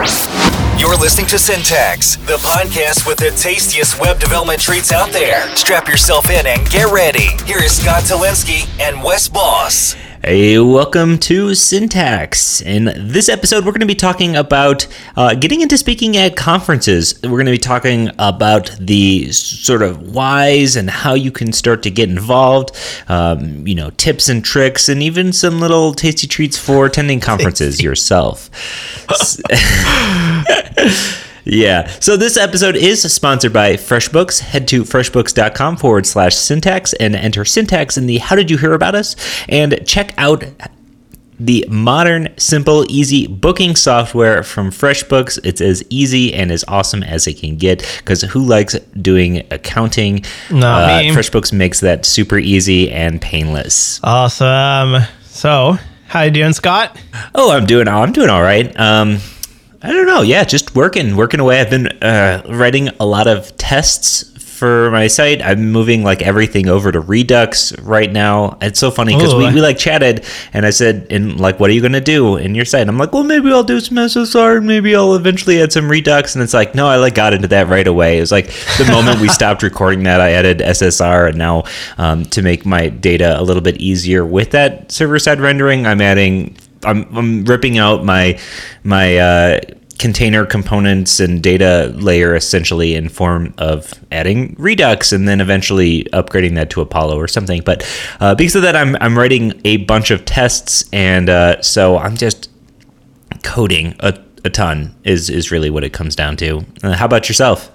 You're listening to Syntax, the podcast with the tastiest web development treats out there. Strap yourself in and get ready. Here is Scott Tolinski and Wes Bos. Hey, welcome to Syntax. In this episode, we're going to be talking about uh, getting into speaking at conferences. We're going to be talking about the sort of whys and how you can start to get involved, um, you know, tips and tricks, and even some little tasty treats for attending conferences yourself. Yeah. So this episode is sponsored by FreshBooks. Head to freshbooks.com forward slash syntax and enter syntax in the How Did You Hear About Us? And check out the modern, simple, easy booking software from FreshBooks. It's as easy and as awesome as it can get because who likes doing accounting? Not uh, me. FreshBooks makes that super easy and painless. Awesome. So, how you doing, Scott? Oh, I'm doing. I'm doing all right. Um, I don't know. Yeah, just working, working away. I've been uh, writing a lot of tests for my site. I'm moving like everything over to Redux right now. It's so funny because we, Ooh. we like chatted, and I said, "And like, what are you gonna do in your site?" I'm like, "Well, maybe I'll do some SSR, and maybe I'll eventually add some Redux." And it's like, no, I like got into that right away. It was like the moment we stopped recording that, I added SSR, and now um, to make my data a little bit easier with that server side rendering, I'm adding I'm, I'm ripping out my my uh, container components and data layer essentially in form of adding Redux and then eventually upgrading that to Apollo or something. But uh, because of that, I'm I'm writing a bunch of tests, and uh, so I'm just coding a, a ton. Is is really what it comes down to. Uh, how about yourself?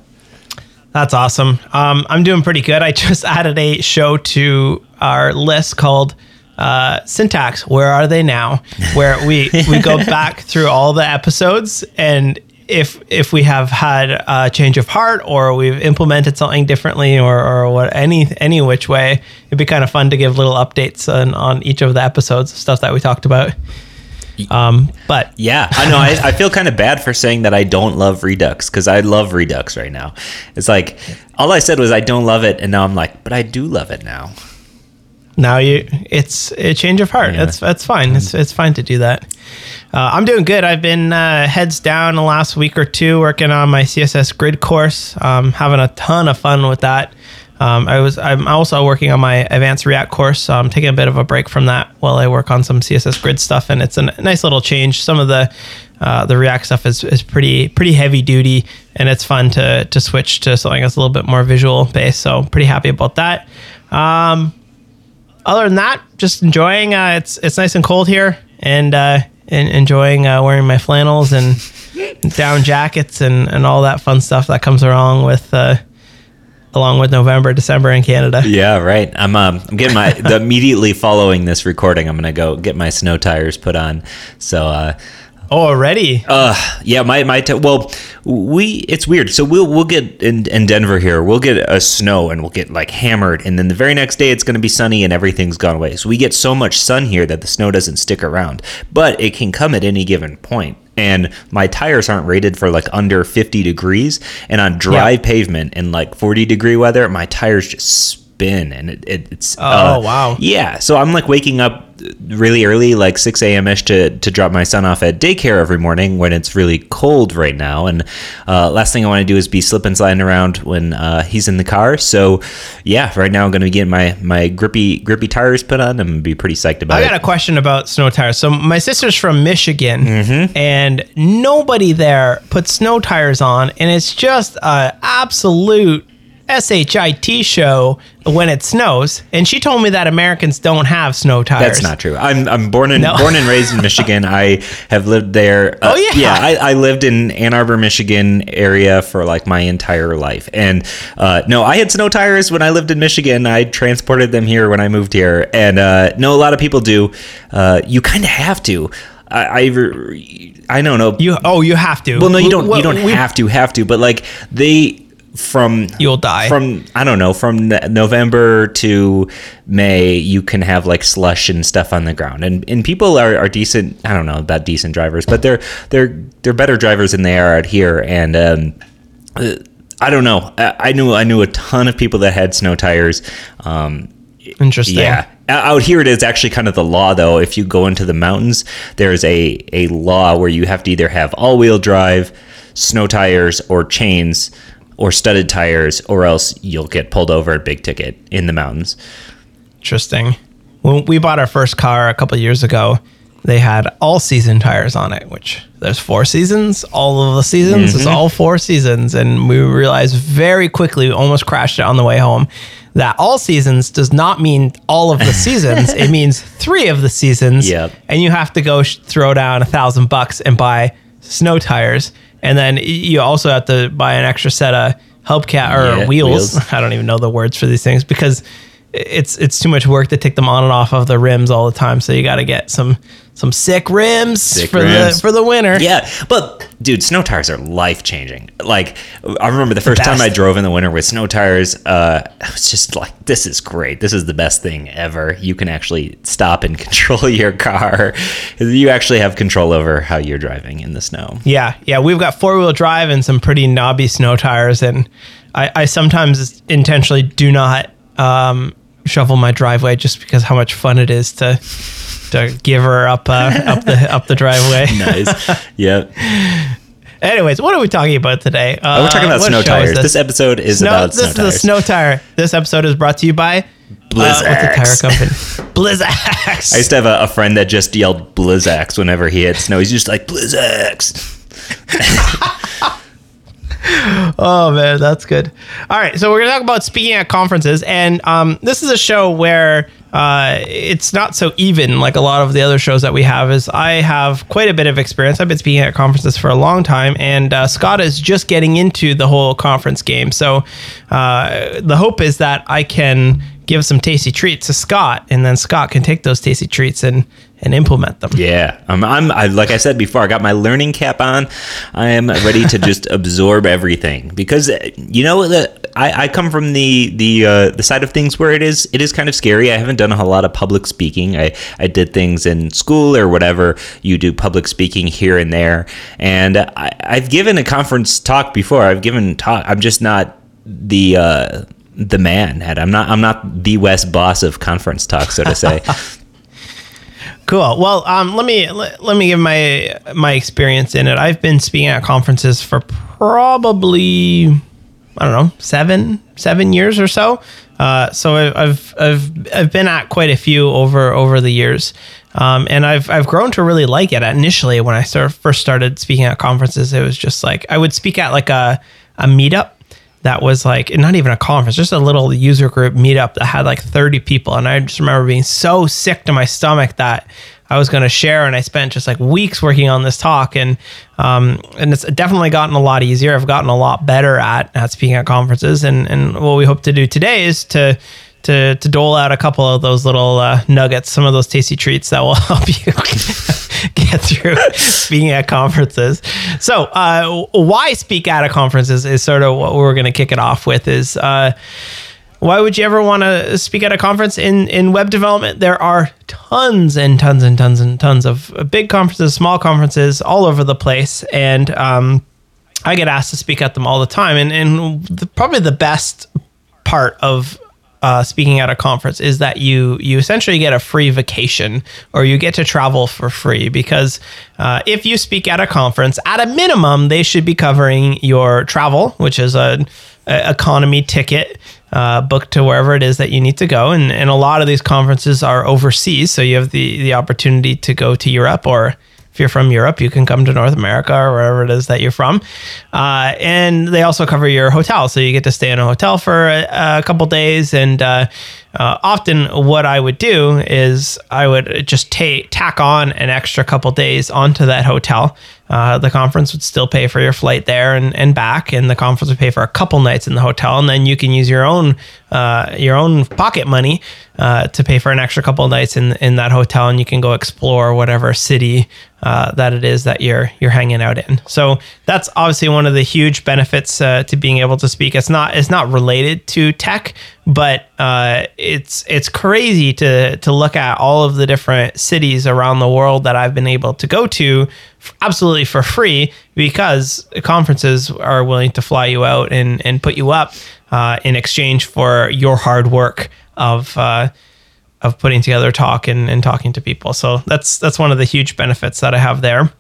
That's awesome. Um, I'm doing pretty good. I just added a show to our list called uh, Syntax. Where are they now? Where we we go back through all the episodes and. If if we have had a change of heart or we've implemented something differently or, or what any any which way, it'd be kind of fun to give little updates on, on each of the episodes, stuff that we talked about. Um, but Yeah, I know. I, I feel kind of bad for saying that I don't love Redux because I love Redux right now. It's like all I said was I don't love it, and now I'm like, but I do love it now. Now you it's a change of heart Yeah. that's that's fine it's, it's fine to do that uh, i'm doing good i've been uh, heads down the last week or two working on my css grid course um, having a ton of fun with that um, i was i'm also working on my advanced react course so i'm taking a bit of a break from that while i work on some css grid stuff and it's a nice little change some of the uh, the React stuff is, is pretty pretty heavy duty, and it's fun to to switch to something that's a little bit more visual based. So pretty happy about that. Um, other than that, just enjoying. Uh, it's it's nice and cold here, and uh, and enjoying uh, wearing my flannels and down jackets and and all that fun stuff that comes along with uh, along with November, December in Canada. Yeah, right. I'm um, I'm getting my the immediately following this recording. I'm gonna go get my snow tires put on. So uh, Oh, already. Uh, yeah, my my t- well, we it's weird. So we'll we'll get in, in Denver here. We'll get a snow and we'll get like hammered, and then the very next day it's going to be sunny and everything's gone away. So we get so much sun here that the snow doesn't stick around, but it can come at any given point. And my tires aren't rated for like under 50 degrees, and on dry Yeah. pavement in like 40 degree weather, my tires just spin, and it, it, it's Oh, wow. yeah, so I'm like waking up really early, like 6 a.m. ish, to, to drop my son off at daycare every morning when it's really cold right now. And uh, last thing I want to do is be slip and sliding around when uh, he's in the car. So yeah, right now I'm going to be getting my, my grippy grippy tires put on. I'm going to be pretty psyched about I it. I got a question about snow tires. So my sister's from Michigan, Mm-hmm. and nobody there puts snow tires on, and it's just a absolute shit show when it snows. And she told me that Americans don't have snow tires. That's not true. I'm I'm born and No. born and raised in Michigan. I have lived there. uh, Oh, yeah. yeah. I, I lived in Ann Arbor, Michigan area for like my entire life. And uh, no, I had snow tires when I lived in Michigan. I transported them here when I moved here. And uh, no, a lot of people do. Uh, you kind of have to. I, I I don't know. You oh you have to. well, no, you don't. Well, you don't we- have to. Have to. But like they from You'll die. from I don't know from November to May you can have like slush and stuff on the ground. And and people are, are decent I don't know about decent drivers but they're they're they're better drivers than they are out here. And um I don't know. I, I knew I knew a ton of people that had snow tires. Um Interesting. yeah. Out here it is actually kind of the law though. If you go into the mountains there's a a law where you have to either have all-wheel drive snow tires or chains or studded tires or else you'll get pulled over at big ticket in the mountains Interesting. When we bought our first car a couple years ago, they had all season tires on it, which there's four seasons. All of the seasons is mm-hmm. all four seasons. And we realized very quickly, we almost crashed it on the way home, that all seasons does not mean all of the seasons. it means three of the seasons. Yep. And you have to go sh- throw down a thousand bucks and buy snow tires. And then you also have to buy an extra set of hubcap or Yeah, wheels. wheels. I don't even know the words for these things because it's it's too much work to take them on and off of the rims all the time. So you got to get some some sick rims Sick for rims. the for the winter. Yeah, but dude, snow tires are life changing. Like I remember the first time. I drove in the winter with snow tires, uh, I was just like, "This is great. This is the best thing ever." You can actually stop and control your car. You actually have control over how you're driving in the snow. Yeah, yeah, we've got four wheel drive and some pretty knobby snow tires, and I, I sometimes intentionally do not um, shovel my driveway just because how much fun it is to to give her up uh, up the up the driveway. Nice. yep. Anyways, what are we talking about today? Uh, Oh, we're talking about snow show tires. This? episode is Snow- about this snow is tires. the snow tire. This episode is brought to you by uh, what's the tire company? Blizzaks. I used to have a, a friend that just yelled Blizzaks whenever he had snow. He's just like Blizzaks. Oh man, that's good. All right, so we're gonna talk about speaking at conferences, and um, this is a show where uh, it's not so even like a lot of the other shows that we have. Is I have quite a bit of experience. I've been speaking at conferences for a long time, and uh, Scott is just getting into the whole conference game. So uh, the hope is that I can give some tasty treats to Scott, and then Scott can take those tasty treats and and implement them. Yeah, I'm. I'm I, like I said before. I got my learning cap on. I am ready to just absorb everything because uh, you know the I, I come from the the uh, the side of things where it is it is kind of scary. I haven't done a lot of public speaking. I I did things in school or whatever. You do public speaking here and there, and I, I've given a conference talk before. I've given talk. I'm just not the. Uh, the man Ed. I'm not. I'm not the Wes Bos of conference talk, so to say. Cool. Well, um, let me let, let me give my my experience in it. I've been speaking at conferences for probably I don't know seven seven years or so. Uh, so I've I've I've been at quite a few over over the years, um, and I've I've grown to really like it. Initially, when I start, first started speaking at conferences, it was just like I would speak at like a a meetup that was like not even a conference, just a little user group meetup that had like 30 people. And I just remember being so sick to my stomach that I was going to share. And I spent just like weeks working on this talk. And, um, and it's definitely gotten a lot easier. I've gotten a lot better at, at speaking at conferences. And, and what we hope to do today is to, to, to dole out a couple of those little uh, nuggets, some of those tasty treats that will help you get through speaking at conferences. So, uh, why speak at a conference is, is sort of what we're going to kick it off with. Is uh, why would you ever want to speak at a conference in in web development? There are tons and tons and tons and tons of big conferences, small conferences all over the place, and um, I get asked to speak at them all the time. And and the, probably the best part of uh, speaking at a conference is that you you essentially get a free vacation or you get to travel for free because uh, if you speak at a conference at a minimum they should be covering your travel which is a, a economy ticket uh, booked to wherever it is that you need to go. And, and a lot of these conferences are overseas so you have the the opportunity to go to Europe or if you're from Europe, you can come to North America or wherever it is that you're from. Uh, and they also cover your hotel. So you get to stay in a hotel for a, a couple days. And uh, uh, often, what I would do is I would just ta- tack on an extra couple days onto that hotel. Uh, the conference would still pay for your flight there and, and back, and the conference would pay for a couple nights in the hotel, and then you can use your own uh, your own pocket money uh, to pay for an extra couple nights in in that hotel, and you can go explore whatever city uh, that it is that you're you're hanging out in. So that's obviously one of the huge benefits uh, to being able to speak. It's not it's not related to tech, but uh, it's it's crazy to to look at all of the different cities around the world that I've been able to go to f- absolutely for free because conferences are willing to fly you out and and put you up uh, in exchange for your hard work of uh, of putting together talk and, and talking to people. So that's that's one of the huge benefits that I have there.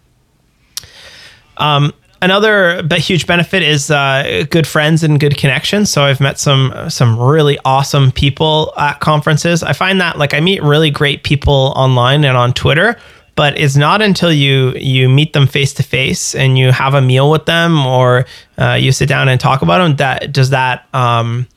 Um, another huge benefit is uh, good friends and good connections. So I've met some some really awesome people at conferences. I find that like I meet really great people online and on Twitter, but it's not until you you meet them face to face and you have a meal with them or uh, you sit down and talk about them that does that um,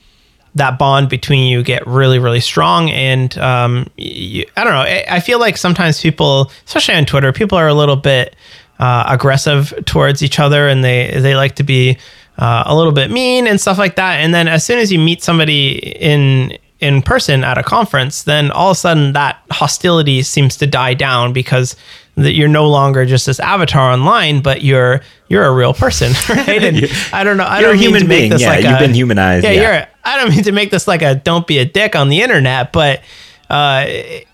that bond between you get really really strong and um, you, i don't know I, I, feel like sometimes people especially on twitter people are a little bit uh, aggressive towards each other and they they like to be uh, a little bit mean and stuff like that and then as soon as you meet somebody in in person at a conference then all of a sudden that hostility seems to die down because that you're no longer just this avatar online, but you're you're a real person, right? And I don't know. I don't a human being. yeah, like you've a, been humanized. Yeah, yeah, you're. I don't mean to make this like a don't be a dick on the internet, but uh,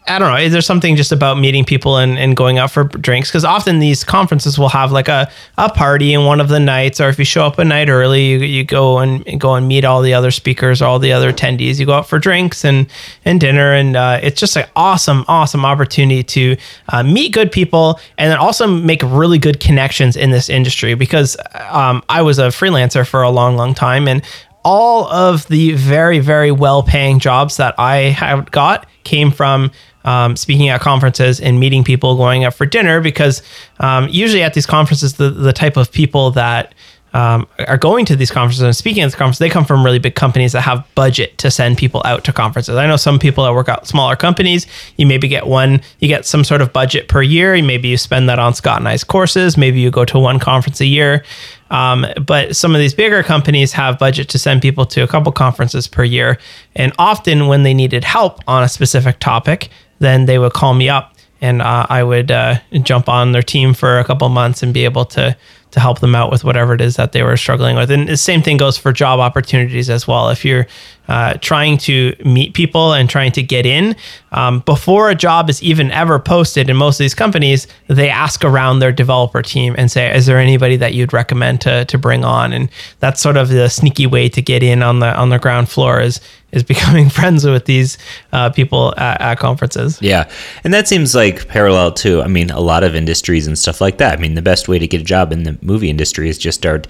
I don't know. Is there something just about meeting people and, and going out for drinks? Because often these conferences will have like a, a party in one of the nights, or if you show up a night early, you, you go and, and go and meet all the other speakers, all the other attendees. You go out for drinks and, and dinner, and uh, it's just an awesome, awesome opportunity to uh, meet good people and then also make really good connections in this industry. Because um, I was a freelancer for a long, long time, and all of the very, very well paying jobs that I have got came from um, speaking at conferences and meeting people, going out for dinner, because um, usually at these conferences, the, the type of people that um, are going to these conferences and speaking at the conference, they come from really big companies that have budget to send people out to conferences. I know some people that work at smaller companies, you maybe get one, you get some sort of budget per year. Maybe you spend that on Scott and I's courses. Maybe you go to one conference a year. Um, but some of these bigger companies have budget to send people to a couple conferences per year. And often when they needed help on a specific topic, then they would call me up and uh, I would uh, jump on their team for a couple months and be able to to help them out with whatever it is that they were struggling with. And the same thing goes for job opportunities as well. If you're uh, trying to meet people and trying to get in, um, before a job is even ever posted in most of these companies, they ask around their developer team and say, "Is there anybody that you'd recommend to to bring on?" And that's sort of the sneaky way to get in on the on the ground floor is is becoming friends with these uh, people at, at, conferences. Yeah, and that seems like parallel to, I mean, a lot of industries and stuff like that. I mean, the best way to get a job in the movie industry is just start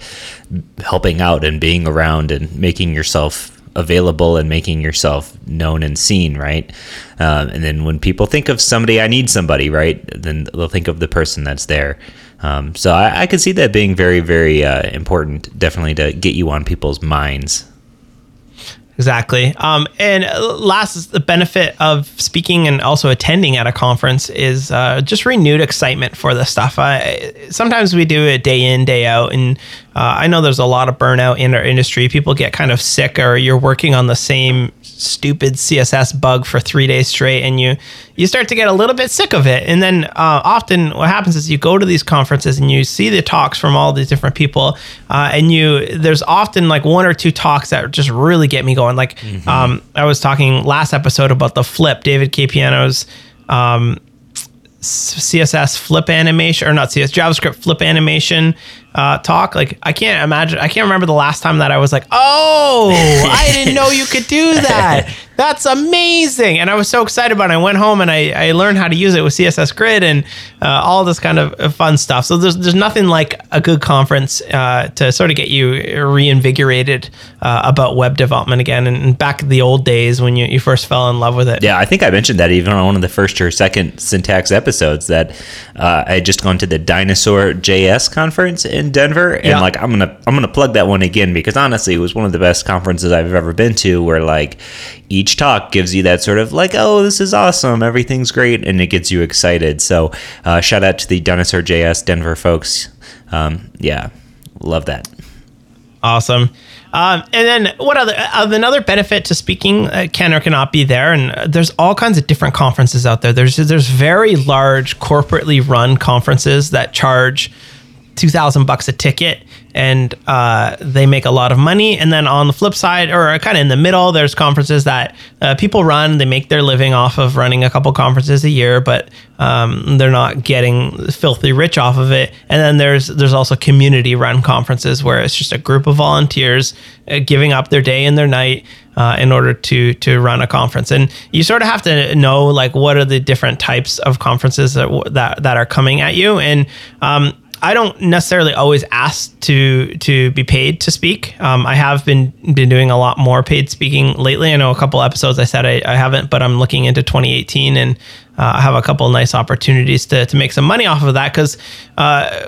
helping out and being around and making yourself available and making yourself known and seen, right? Um, and then when people think of somebody, I need somebody, right? Then they'll think of the person that's there. Um, so I, I could see that being very, very uh, important, definitely to get you on people's minds. Exactly. Um, and last, the benefit of speaking and also attending at a conference is uh, just renewed excitement for the stuff. I, sometimes we do it day in, day out, and uh, I know there's a lot of burnout in our industry. People get kind of sick, or you're working on the same stupid CSS bug for three days straight, and you you start to get a little bit sick of it. And then uh, often what happens is you go to these conferences and you see the talks from all these different people, uh, and you there's often like one or two talks that just really get me going. Like mm-hmm. um, I was talking last episode about the flip, David K Piano's. Um, CSS flip animation or not CSS JavaScript flip animation uh, talk. Like I can't imagine. I can't remember the last time that I was like, oh, I didn't know you could do that. That's amazing. And I was so excited about it. I went home and I, I learned how to use it with CSS Grid and uh, all this kind of fun stuff. So there's, there's nothing like a good conference uh, to sort of get you reinvigorated uh, about web development again. And, back in the old days when you, you first fell in love with it. Yeah, I think I mentioned that even on one of the first or second syntax episodes that uh, I had just gone to the Dinosaur JS conference in Denver. And yeah. like, I'm to, I'm to plug that one again because honestly, it was one of the best conferences I've ever been to where like each each talk gives you that sort of like, oh, this is awesome, everything's great, and it gets you excited. So, uh, shout out to the Dinosaur JS Denver folks. Um, yeah, love that. Awesome. Um, and then what other uh, another benefit to speaking uh, can or cannot be there, and uh, there's all kinds of different conferences out there. There's there's very large corporately run conferences that charge two thousand bucks a ticket, and uh, they make a lot of money. And then on the flip side, or kind of in the middle, there's conferences that uh, people run. They make their living off of running a couple conferences a year, but um, they're not getting filthy rich off of it. And then there's there's also community run conferences where it's just a group of volunteers uh, giving up their day and their night. Uh, in order to to run a conference, and you sort of have to know like what are the different types of conferences that that, that are coming at you, and um, I don't necessarily always ask to to be paid to speak. Um, I have been been doing a lot more paid speaking lately. I know a couple episodes I said I, I haven't, but I'm looking into 2018 and uh, I have a couple nice opportunities to to make some money off of that because uh,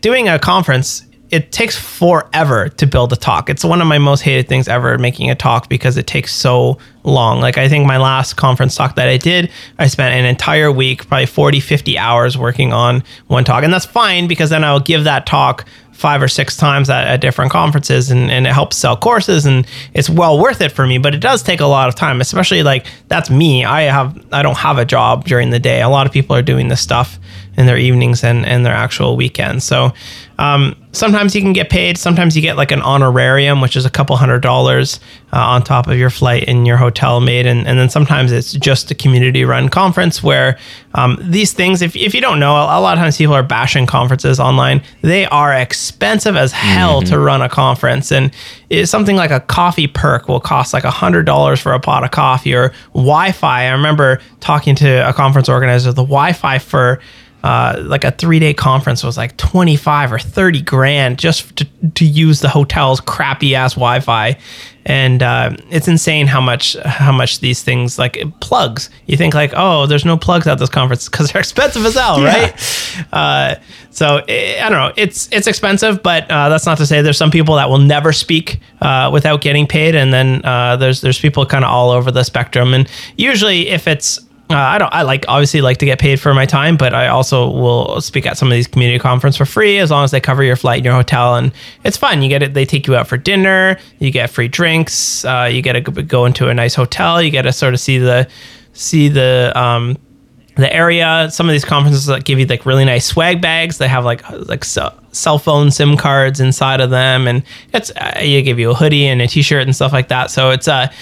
doing a conference it takes forever to build a talk. It's one of my most hated things ever making a talk because it takes so long. Like I think my last conference talk that I did, I spent an entire week, probably 40, 50 hours working on one talk. And that's fine because then I'll give that talk five or six times at, at different conferences and, and it helps sell courses and it's well worth it for me but it does take a lot of time especially like that's me i have i don't have a job during the day a lot of people are doing this stuff in their evenings and, and their actual weekends so um, sometimes you can get paid. Sometimes you get like an honorarium, which is a couple hundred dollars uh, on top of your flight and your hotel made. And, and then sometimes it's just a community run conference where um, these things, if, if you don't know, a, lot of times people are bashing conferences online. They are expensive as hell mm-hmm. to run a conference. And it's something like a coffee perk will cost like a hundred dollars for a pot of coffee or Wi-Fi. I remember talking to a conference organizer, the Wi-Fi for uh, like a three day conference was like 25 or 30 grand just to, to use the hotel's crappy ass Wi Fi. And uh, it's insane how much how much these things like plugs. You think like, oh, there's no plugs at this conference because they're expensive as hell, yeah. right? Uh, so it, eh, I don't know. It's it's expensive, but uh, that's not to say there's some people that will never speak uh, without getting paid, and then uh, there's there's people kind of all over the spectrum. And usually, if it's uh, I don't. I like obviously like to get paid for my time, but I also will speak at some of these community conference for free as long as they cover your flight and your hotel, and it's fun. You get it. They take you out for dinner. You get free drinks. Uh, you get to go into a nice hotel. You get to sort of see the see the um, the area. Some of these conferences that give you like really nice swag bags. They have like like cell phone SIM cards inside of them, and it's uh, you give you a hoodie and a t-shirt and stuff like that. So it's uh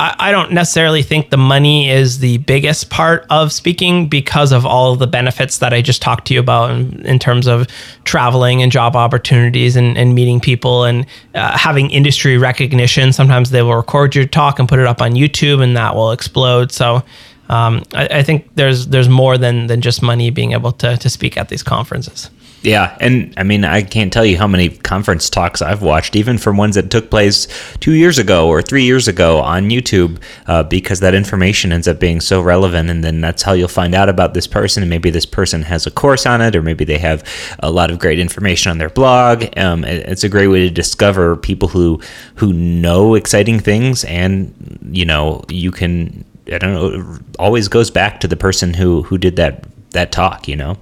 I, don't necessarily think the money is the biggest part of speaking because of all of the benefits that I just talked to you about in, in terms of traveling and job opportunities and, and meeting people and uh, having industry recognition. Sometimes they will record your talk and put it up on YouTube and that will explode. So um, I, I think there's there's more than than just money being able to to speak at these conferences. Yeah, and I mean, I can't tell you how many conference talks I've watched, even from ones that took place two years ago or three years ago on YouTube, uh, because that information ends up being so relevant. And then that's how you'll find out about this person. And maybe this person has a course on it, or maybe they have a lot of great information on their blog. Um, it's a great way to discover people who who know exciting things, and you know, you can. I don't know. Always goes back to the person who who did that that talk. You know.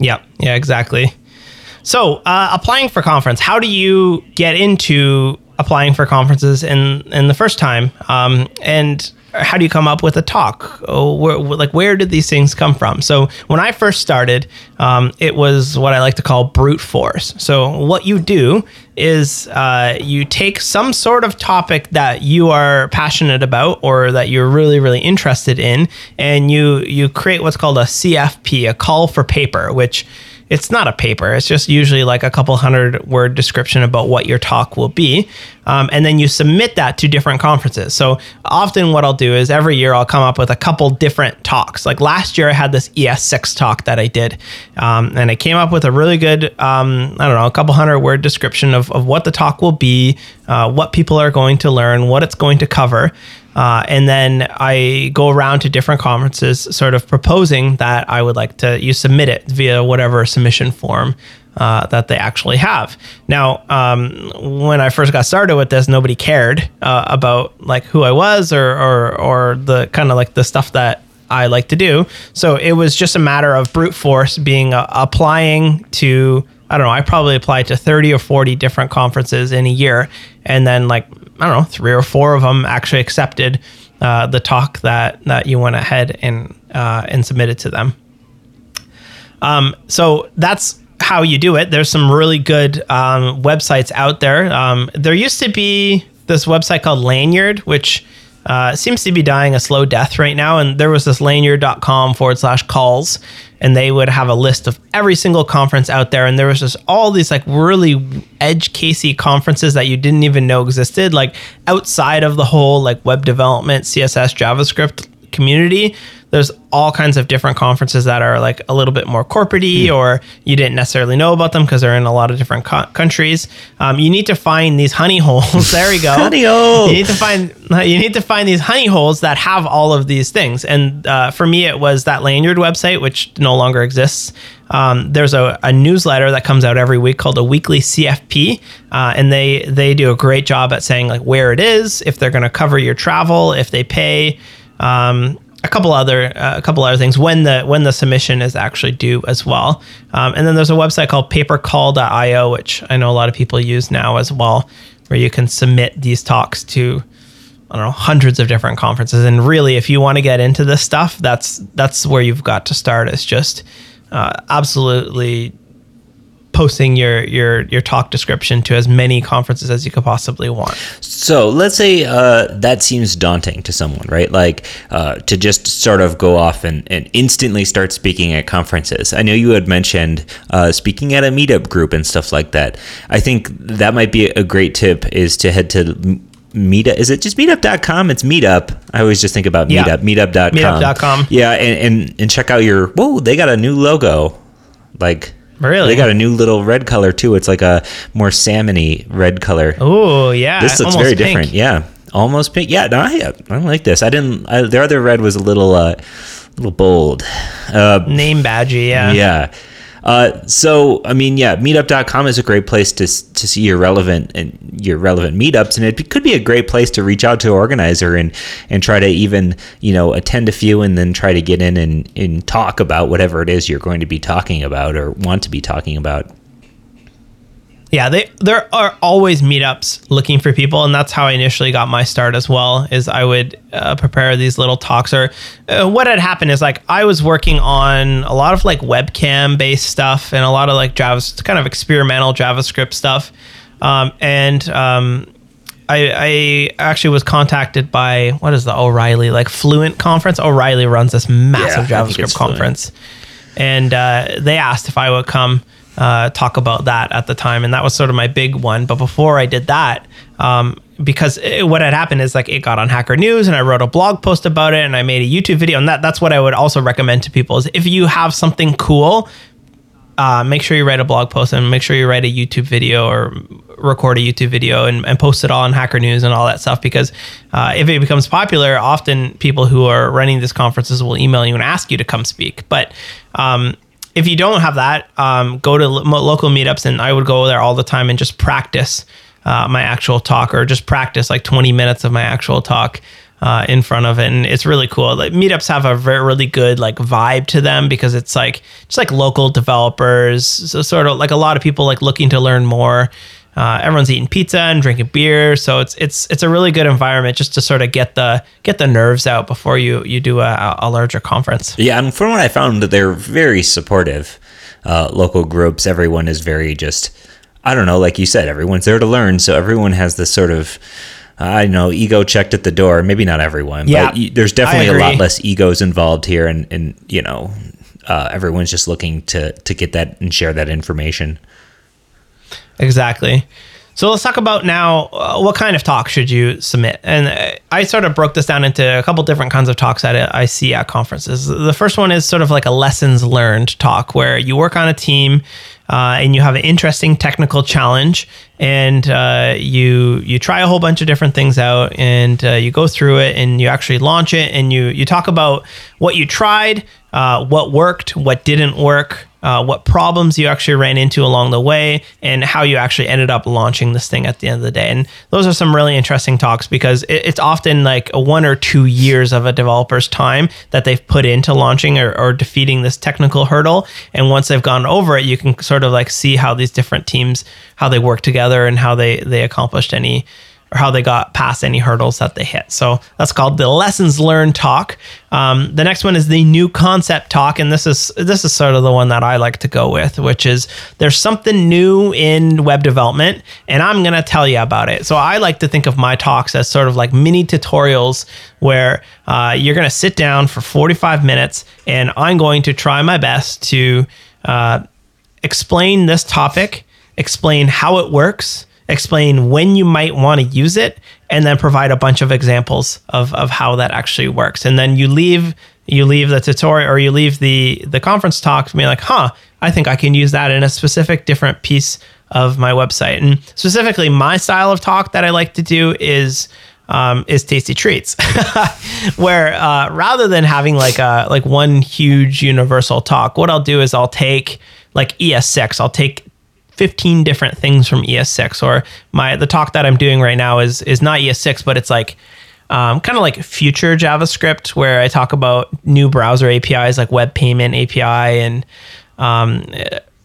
Yeah, yeah, exactly. So, uh, applying for conference, how do you get into applying for conferences in in the first time? Um, and how do you come up with a talk? Oh, where, like where did these things come from? So when I first started, um, it was what I like to call brute force. So what you do is uh, you take some sort of topic that you are passionate about or that you're really really interested in, and you you create what's called a CFP, a call for paper, which it's not a paper. It's just usually like a couple hundred word description about what your talk will be. Um, and then you submit that to different conferences. So often what I'll do is every year I'll come up with a couple different talks. Like last year I had this ES6 talk that I did. Um, and I came up with a really good, um, I don't know, a couple hundred word description of, of what the talk will be, uh, what people are going to learn, what it's going to cover. Uh, and then I go around to different conferences, sort of proposing that I would like to you submit it via whatever submission form uh, that they actually have. Now, um, when I first got started with this, nobody cared uh, about like who I was or or, or the kind of like the stuff that I like to do. So it was just a matter of brute force being uh, applying to. I don't know. I probably applied to 30 or 40 different conferences in a year. And then, like, I don't know, three or four of them actually accepted uh, the talk that, that you went ahead and, uh, and submitted to them. Um, so that's how you do it. There's some really good um, websites out there. Um, there used to be this website called Lanyrd, which uh, seems to be dying a slow death right now. And there was this lanyrd.com forward slash calls, and they would have a list of every single conference out there. And there was just all these like really edge casey conferences that you didn't even know existed, like outside of the whole like web development, CSS, JavaScript community there's all kinds of different conferences that are like a little bit more corporatey mm. or you didn't necessarily know about them because they're in a lot of different co- countries. Um, you need to find these honey holes. There we go. Honey hole you need to find you need to find these honey holes that have all of these things. And uh, for me it was that Lanyrd website which no longer exists. Um, there's a, a, newsletter that comes out every week called a weekly CFP, uh, and they they do a great job at saying like where it is, if they're going to cover your travel, if they pay, um, a couple other uh, a couple other things when the when the submission is actually due as well. Um, and then there's a website called papercall.io, which I know a lot of people use now as well, where you can submit these talks to I don't know hundreds of different conferences. And really, if you want to get into this stuff, that's that's where you've got to start. Is just uh, absolutely posting your your your talk description to as many conferences as you could possibly want. So let's say uh, that seems daunting to someone, right? Like uh, to just sort of go off and, and instantly start speaking at conferences. I know you had mentioned uh, speaking at a meetup group and stuff like that. I think that might be a great tip is to head to meetup is it just meetup.com it's meetup i always just think about meetup yeah. meetup.com meetup.com yeah and, and and check out your whoa they got a new logo like Really? They got a new little red color too. It's like a more salmony red color. Oh yeah, this looks very pink. different. Yeah, almost pink. Yeah, no, I, I like this. I didn't. I, the other red was a little, uh, little bold. Uh, Name badgy. Yeah. Yeah. Uh, so I mean, yeah, meetup.com is a great place to to see your relevant and your relevant meetups, and it could be a great place to reach out to an organizer and and try to even you know attend a few and then try to get in and, and talk about whatever it is you're going to be talking about or want to be talking about. Yeah, they there are always meetups looking for people, and that's how I initially got my start as well. Is I would uh, prepare these little talks, or uh, what had happened is like I was working on a lot of like webcam based stuff and a lot of like Java, kind of experimental JavaScript stuff, um, and um, I, I actually was contacted by what is the O'Reilly like Fluent conference. O'Reilly runs this massive yeah, JavaScript conference, and uh, they asked if I would come uh, talk about that at the time, and that was sort of my big one. But before I did that, um, because it, what had happened is like it got on Hacker News, and I wrote a blog post about it, and I made a YouTube video, and that that's what I would also recommend to people is if you have something cool. Uh, make sure you write a blog post and make sure you write a YouTube video or record a YouTube video and, and post it all on Hacker News and all that stuff. Because uh, if it becomes popular, often people who are running these conferences will email you and ask you to come speak. But um, if you don't have that, um, go to lo- local meetups, and I would go there all the time and just practice uh, my actual talk, or just practice like 20 minutes of my actual talk uh, in front of it, and it's really cool. Like meetups have a very really good like vibe to them because it's like just like local developers, so sort of like a lot of people like looking to learn more. Uh, everyone's eating pizza and drinking beer, so it's it's it's a really good environment just to sort of get the get the nerves out before you you do a, a larger conference. Yeah, and from what I found, that they're very supportive. Uh, local groups, everyone is very just. I don't know, like you said, everyone's there to learn, so everyone has this sort of. I know ego checked at the door. Maybe not everyone, yeah, but there's definitely a lot less egos involved here, and and you know, uh, everyone's just looking to to get that and share that information. Exactly. So let's talk about now uh, what kind of talk should you submit? And uh, I sort of broke this down into a couple different kinds of talks that I see at conferences. The first one is sort of like a lessons learned talk where you work on a team uh, and you have an interesting technical challenge and uh, you you try a whole bunch of different things out and uh, you go through it and you actually launch it and you you talk about what you tried, uh, what worked, what didn't work, uh, what problems you actually ran into along the way, and how you actually ended up launching this thing at the end of the day. And those are some really interesting talks because it, it's often like one or two years of a developer's time that they've put into launching or, or defeating this technical hurdle. And once they've gone over it, you can sort of like see how these different teams how they work together and how they they accomplished any or how they got past any hurdles that they hit. So that's called the lessons learned talk. Um, the next one is the new concept talk, and this is this is sort of the one that I like to go with, which is there's something new in web development, and I'm gonna tell you about it. So I like to think of my talks as sort of like mini tutorials where uh, you're gonna sit down for 45 minutes, and I'm going to try my best to uh, explain this topic, explain how it works explain when you might want to use it, and then provide a bunch of examples of, of how that actually works. And then you leave you leave the tutorial or you leave the the conference talk being like, huh, I think I can use that in a specific different piece of my website. And specifically, my style of talk that I like to do is um, is tasty treats, where uh, rather than having like a like one huge universal talk, what I'll do is I'll take like ES6, I'll take 15 different things from ES6 or my the talk that I'm doing right now is is not ES6 but it's like um, kind of like future JavaScript where I talk about new browser APIs like web payment API and um,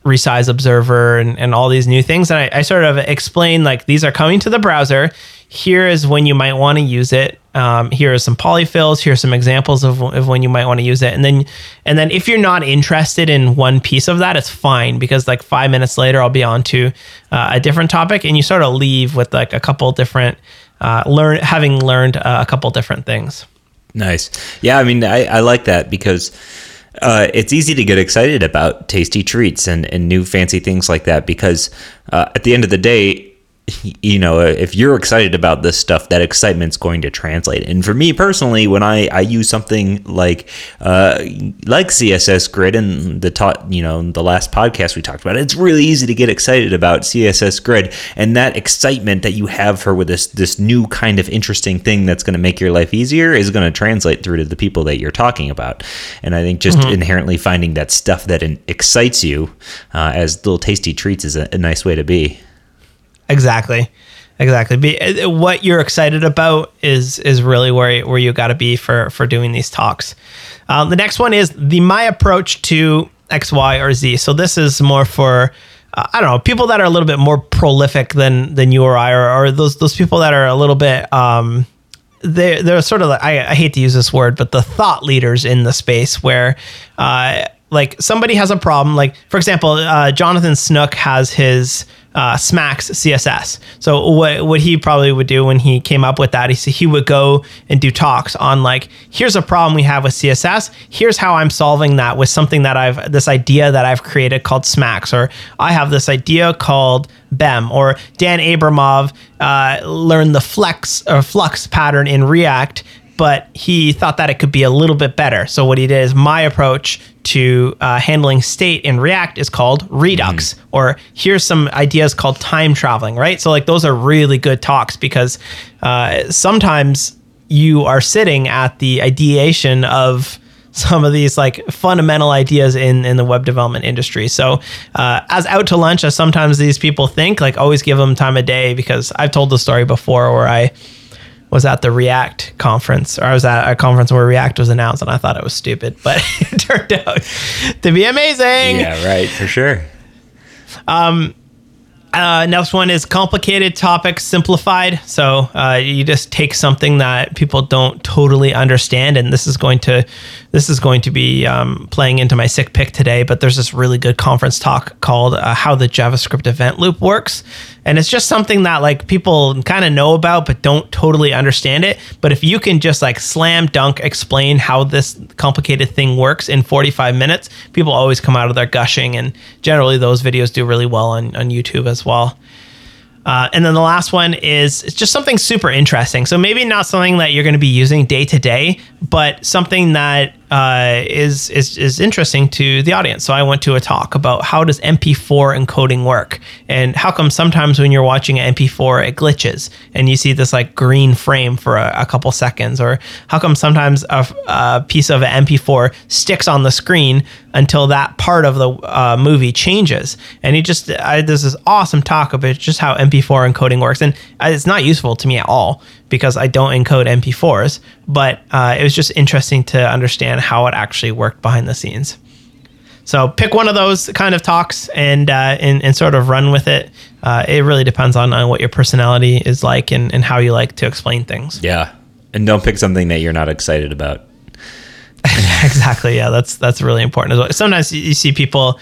resize observer and, and all these new things and I, I sort of explain like these are coming to the browser here is when you might want to use it. Um, here are some polyfills. Here are some examples of, of when you might want to use it. And then, and then if you're not interested in one piece of that, it's fine because like five minutes later, I'll be on to uh, a different topic, and you sort of leave with like a couple different uh, learn having learned uh, a couple different things. Nice. Yeah, I mean, I, I like that because. Uh, it's easy to get excited about tasty treats and, and new fancy things like that because uh, at the end of the day, you know, if you're excited about this stuff, that excitement's going to translate. And for me personally, when I, I use something like uh, like CSS Grid and the taught, you know, the last podcast we talked about, it's really easy to get excited about CSS Grid and that excitement that you have for with this this new kind of interesting thing that's going to make your life easier is going to translate through to the people that you're talking about. And I think just mm-hmm. inherently finding that stuff that excites you uh, as little tasty treats is a, a nice way to be. Exactly. Exactly. Be, uh, what you're excited about is is really where where you got to be for for doing these talks. Um, the next one is the my approach to X, Y, or Z. So this is more for uh, I don't know people that are a little bit more prolific than than you or I, or, or those those people that are a little bit. Um, they they're sort of like I, I hate to use this word, but the thought leaders in the space where. Uh, like somebody has a problem like for example uh, jonathan snook has his uh, SMACSS CSS. So what what he probably would do when he came up with that, he he would go and do talks on like, here's a problem we have with CSS. Here's how I'm solving that with something that I've this idea that I've created called SMACSS, or I have this idea called BEM, or Dan Abramov uh, learned the flex or flux pattern in React but he thought that it could be a little bit better. So what he did is my approach to uh, handling state in React is called Redux, mm. or here's some ideas called time traveling, right? So like those are really good talks because uh, sometimes you are sitting at the ideation of some of these like fundamental ideas in in the web development industry. So, uh, as out to lunch, as sometimes these people think, like always give them time of day because I've told the story before where I was at the React conference, or I was at a conference where React was announced, and I thought it was stupid, but it turned out to be amazing. Yeah, right, for sure. Um, uh, next one is complicated topics simplified. So uh, you just take something that people don't totally understand, and this is going to this is going to be um, playing into my sick pick today. But there's this really good conference talk called uh, "How the JavaScript Event Loop Works," and it's just something that like people kind of know about but don't totally understand it. But if you can just like slam dunk explain how this complicated thing works in 45 minutes, people always come out of there gushing, and generally those videos do really well on on YouTube as well. Uh, and then the last one is it's just something super interesting. So maybe not something that you're going to be using day to day, but something that uh, is is is interesting to the audience. So I went to a talk about how does MP4 encoding work, and how come sometimes when you're watching an MP4 it glitches and you see this like green frame for a, a couple seconds, or how come sometimes a, a, piece of an MP4 sticks on the screen until that part of the uh, movie changes. And he just I, there's this awesome talk about just how MP4 encoding works, and it's not useful to me at all because I don't encode MP4s, but uh, it was just interesting to understand how it actually worked behind the scenes. So pick one of those kind of talks and uh, and, and sort of run with it. Uh, it really depends on, on what your personality is like and, and how you like to explain things. Yeah. And don't pick something that you're not excited about. exactly. Yeah, that's that's really important as well. Sometimes you see people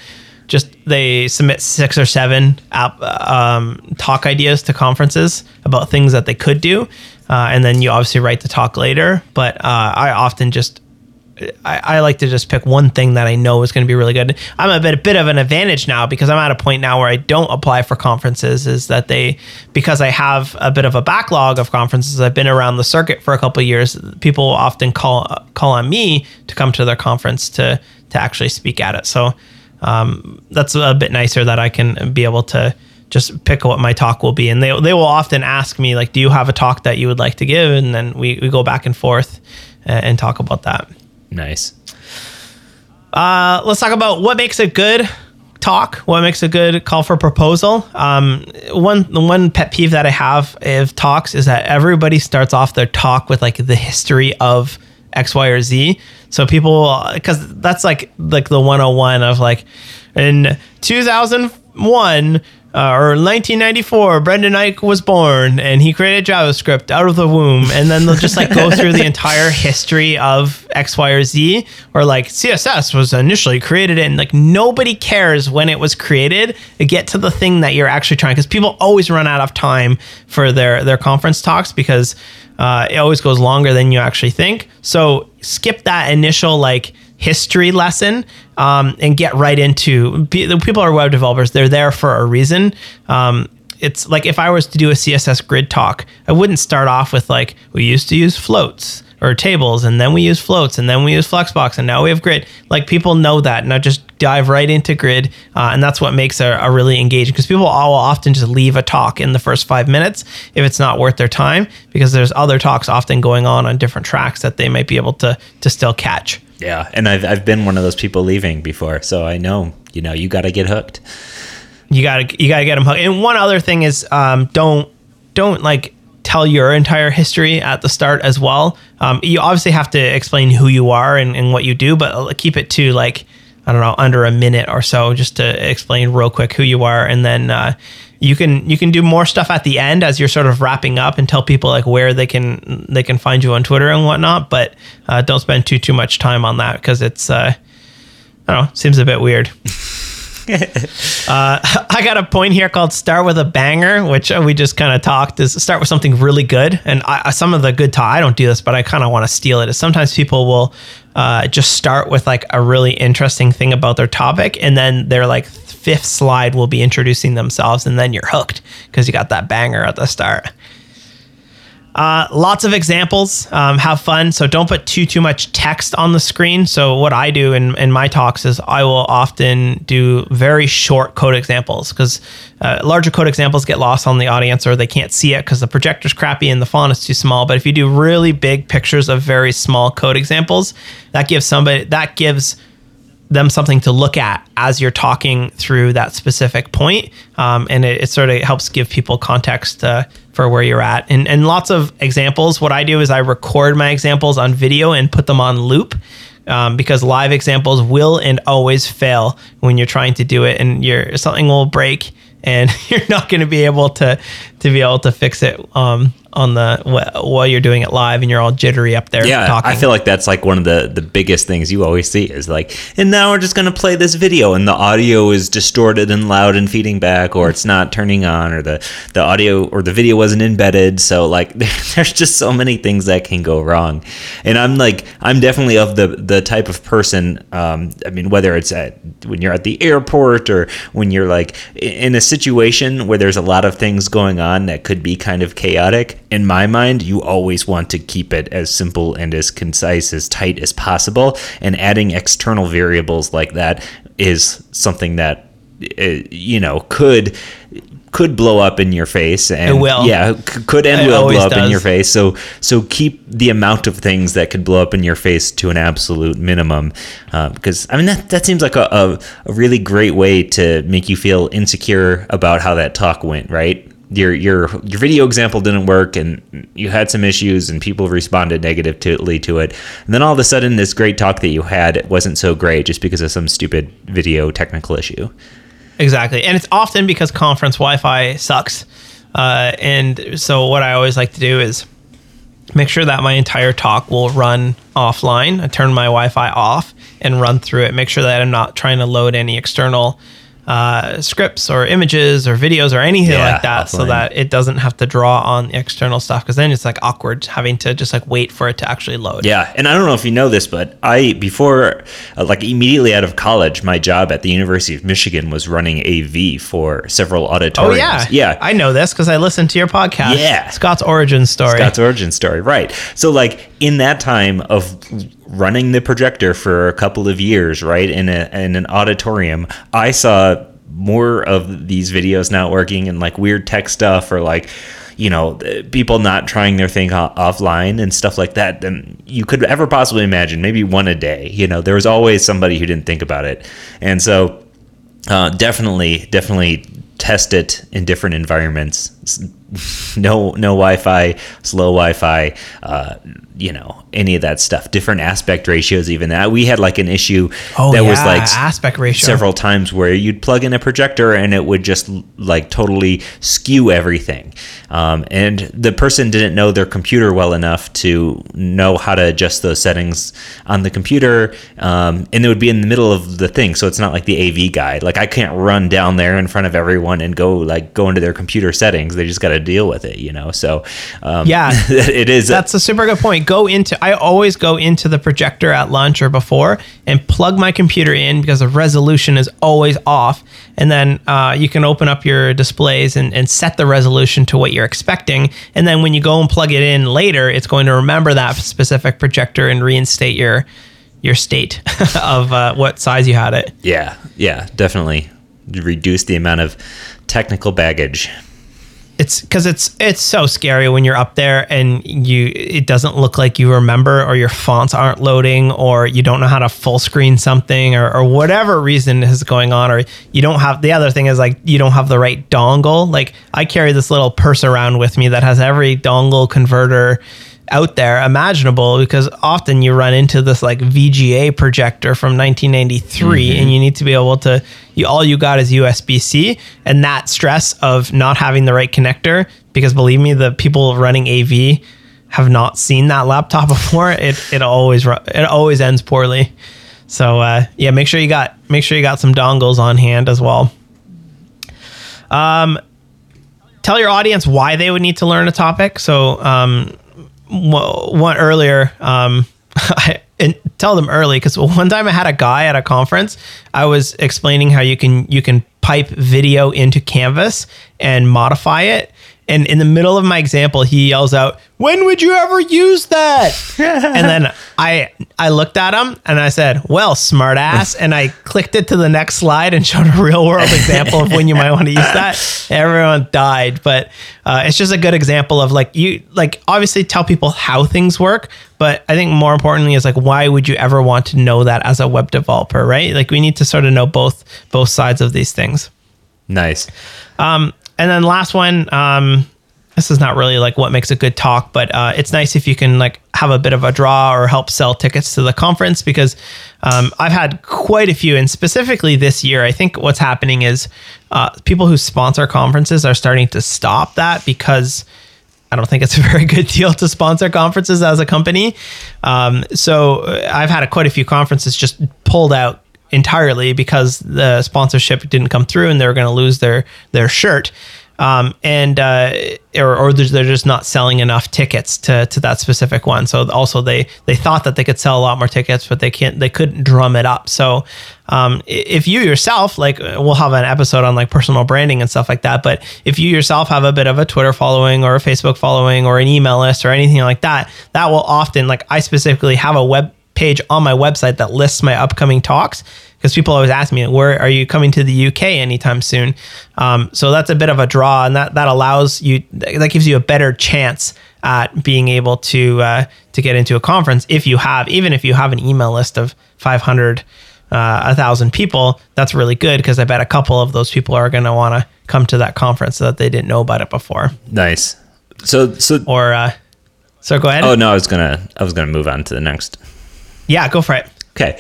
just they submit six or seven app, um, talk ideas to conferences about things that they could do, uh, and then you obviously write the talk later. But uh, I often just I, I, like to just pick one thing that I know is going to be really good. I'm a bit a bit of an advantage now because I'm at a point now where I don't apply for conferences. Is that they because I have a bit of a backlog of conferences. I've been around the circuit for a couple years. People often call call on me to come to their conference to to actually speak at it. So um, that's a bit nicer that I can be able to just pick what my talk will be. And they, they will often ask me, like, do you have a talk that you would like to give? And then we, we go back and forth and, and talk about that. Nice. Uh, let's talk about what makes a good talk. What makes a good call for proposal? Um, one the one pet peeve that I have of talks is that everybody starts off their talk with like the history of X, Y, or Z. So people, because that's like like the 101 of like in 2001 uh, or 1994, Brendan Eich was born and he created JavaScript out of the womb. And then they'll just like go through the entire history of X, Y, or Z. Or like CSS was initially created and like nobody cares when it was created to get to the thing that you're actually trying. Because people always run out of time for their, their conference talks because uh, it always goes longer than you actually think. So skip that initial like history lesson um, and get right into the people are web developers. They're there for a reason. Um, it's like if I was to do a CSS grid talk, I wouldn't start off with like we used to use floats or tables and then we use floats and then we use flexbox and now we have grid like people know that and i just dive right into grid uh, and that's what makes a, a really engaging because people all will often just leave a talk in the first five minutes if it's not worth their time because there's other talks often going on on different tracks that they might be able to to still catch yeah and i've, I've been one of those people leaving before so i know you know you got to get hooked you gotta you gotta get them hooked and one other thing is um, don't don't like tell your entire history at the start as well. Um, you obviously have to explain who you are and, and what you do, but keep it to like, I don't know, under a minute or so, just to explain real quick who you are, and then uh, you can you can do more stuff at the end as you're sort of wrapping up and tell people like where they can they can find you on Twitter and whatnot. But uh, don't spend too too much time on that because it's uh, I don't know seems a bit weird. uh, I got a point here called "Start with a banger," which we just kind of talked. Is start with something really good, and I, some of the good talk. I don't do this, but I kind of want to steal it. Is sometimes people will uh, just start with like a really interesting thing about their topic, and then their like fifth slide will be introducing themselves, and then you're hooked because you got that banger at the start. Uh, lots of examples. Um, have fun. So don't put too too much text on the screen. So what I do in, in my talks is I will often do very short code examples because uh, larger code examples get lost on the audience or they can't see it because the projector's crappy and the font is too small. But if you do really big pictures of very small code examples, that gives somebody that gives them something to look at as you're talking through that specific point. Um, and it, it, sort of helps give people context uh, for where you're at. And, and lots of examples. What I do is I record my examples on video and put them on loop. Um, because live examples will and always fail when you're trying to do it, and your something will break, and you're not going to be able to to be able to fix it um, on the while you're doing it live and you're all jittery up there. Yeah, talking. I feel like that's like one of the the biggest things you always see is like, and now we're just gonna play this video, and the audio is distorted and loud and feeding back, or it's not turning on, or the the audio or the video wasn't embedded. So like, there's just so many things that can go wrong, and I'm like, I'm definitely of the the type of person. Um, I mean, whether it's at when you're at the airport or when you're like in a situation where there's a lot of things going on that could be kind of chaotic in my mind, you always want to keep it as simple and as concise, as tight as possible. And adding external variables like that is something that uh, you know could could blow up in your face and it will. yeah could and it will blow up does. in your face so so keep the amount of things that could blow up in your face to an absolute minimum uh, because i mean that, that seems like a, a, a really great way to make you feel insecure about how that talk went right your your your video example didn't work and you had some issues and people responded negatively to it and then all of a sudden this great talk that you had wasn't so great just because of some stupid video technical issue Exactly. And it's often because conference Wi Fi sucks. Uh, and so, what I always like to do is make sure that my entire talk will run offline. I turn my Wi Fi off and run through it. Make sure that I'm not trying to load any external uh, scripts or images or videos or anything Yeah, like that so that it doesn't have to draw on the external stuff because then it's like awkward having to just like wait for it to actually load. Yeah, and I don't know if you know this, but I before uh, like immediately out of college, my job at the University of Michigan was running AV for several auditoriums Oh yeah, yeah. I know this because I listened to your podcast. Yeah. Scott's origin story. Scott's origin story, right? So like in that time of running the projector for a couple of years, right, in a in an auditorium, I saw more of these videos not working and like weird tech stuff or like you know people not trying their thing offline and stuff like that than you could ever possibly imagine maybe one a day you know. There was always somebody who didn't think about it. And so uh, definitely definitely test it in different environments no no wi-fi slow wi-fi uh, you know any of that stuff. Different aspect ratios even that. We had like an issue Oh, that was like aspect ratio. several times where you'd plug in a projector and it would just like totally skew everything. Um, and the person didn't know their computer well enough to know how to adjust those settings on the computer um, and it would be in the middle of the thing so it's not like the av guide like i can't run down there in front of everyone and go like go into their computer settings. They just got to deal with it you know so um, Yeah. it is That's a super good point. Go into I always go into the projector at lunch or before and plug my computer in because the resolution is always off. And then uh, you can open up your displays and, and set the resolution to what you're expecting. And then when you go and plug it in later, it's going to remember that specific projector and reinstate your your state of uh, what size you had it. yeah yeah definitely reduce the amount of technical baggage it's because it's it's so scary when you're up there and you it doesn't look like you remember or your fonts aren't loading or you don't know how to full screen something or, or whatever reason is going on or you don't have the other thing is like you don't have the right dongle. Like i carry this little purse around with me that has every dongle converter out there imaginable because often you run into this like VGA projector from 1993 and you need to be able to you all you got is USB-C and that stress of not having the right connector because believe me the people running AV have not seen that laptop before. It it always it always ends poorly. So uh, yeah make sure you got make sure you got some dongles on hand as well. Um tell your audience why they would need to learn a topic. So um one earlier um I, and tell them early because one time I had a guy at a conference. I was explaining how you can you can pipe video into Canvas and modify it. And in the middle of my example, he yells out, "When would you ever use that?" and then I I looked at him and I said, "Well, smartass," and I clicked it to the next slide and showed a real world example of when you might want to use that. Everyone died, but uh, it's just a good example of like you like obviously tell people how things work, but I think more importantly is like why would you ever want to know that as a web developer, right? Like we need to sort of know both both sides of these things. nice And then last one, um, this is not really like what makes a good talk, but uh, it's nice if you can like have a bit of a draw or help sell tickets to the conference because um, I've had quite a few, and specifically this year, I think what's happening is uh, people who sponsor conferences are starting to stop that because. I don't think it's a very good deal to sponsor conferences as a company. Um, so uh, I've had a, quite a few conferences just pulled out entirely because the sponsorship didn't come through and they were going to lose their their shirt. Um, and uh, or, or they're just not selling enough tickets to, to that specific one. So also they they thought that they could sell a lot more tickets, but they can't they couldn't drum it up. So um, if you yourself like we'll have an episode on like personal branding and stuff like that. But if you yourself have a bit of a Twitter following or a Facebook following or an email list or anything like that, that will often like I specifically have a web page on my website that lists my upcoming talks because people always ask me where are you coming to the UK anytime soon um, so that's a bit of a draw and that that allows you that gives you a better chance at being able to uh, to get into a conference if you have even if you have an email list of 500 uh, a thousand people that's really good because I bet a couple of those people are going to want to come to that conference so that they didn't know about it before. Nice. So so Or uh, so go ahead. Oh no, I was gonna I was gonna move on to the next. Yeah, go for it. Okay.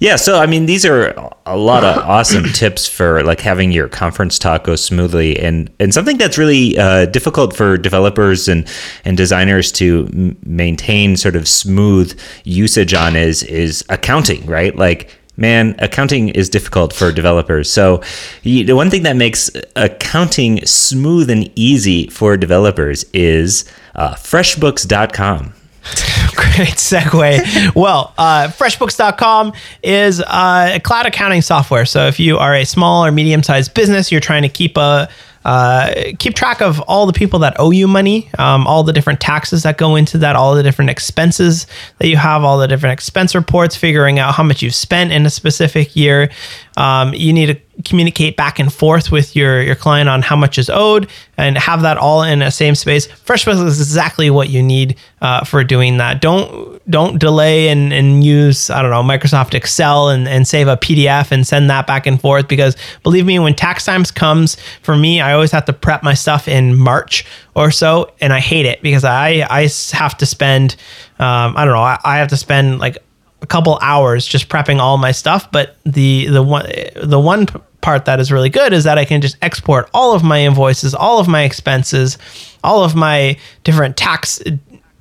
Yeah, so I mean these are a lot of awesome tips for like having your conference talk go smoothly and and something that's really uh, difficult for developers and and designers to m- maintain sort of smooth usage on is is accounting, right? Like man, accounting is difficult for developers. So, the one thing that makes accounting smooth and easy for developers is uh, FreshBooks.com. Great segue. well, uh, FreshBooks.com is uh, a cloud accounting software. So if you are a small or medium sized business, you're trying to keep a uh, keep track of all the people that owe you money, um, all the different taxes that go into that, all the different expenses that you have, all the different expense reports, figuring out how much you've spent in a specific year. Um, you need to communicate back and forth with your your client on how much is owed and have that all in a same space. FreshBooks is exactly what you need uh, for doing that. Don't don't delay and, and use I don't know Microsoft Excel and, and save a PDF and send that back and forth because believe me, when tax times comes for me, I always have to prep my stuff in March or so, and I hate it because I I have to spend um, I don't know I, I have to spend like a couple hours just prepping all my stuff. But the the one the one part that is really good is that I can just export all of my invoices, all of my expenses, all of my different tax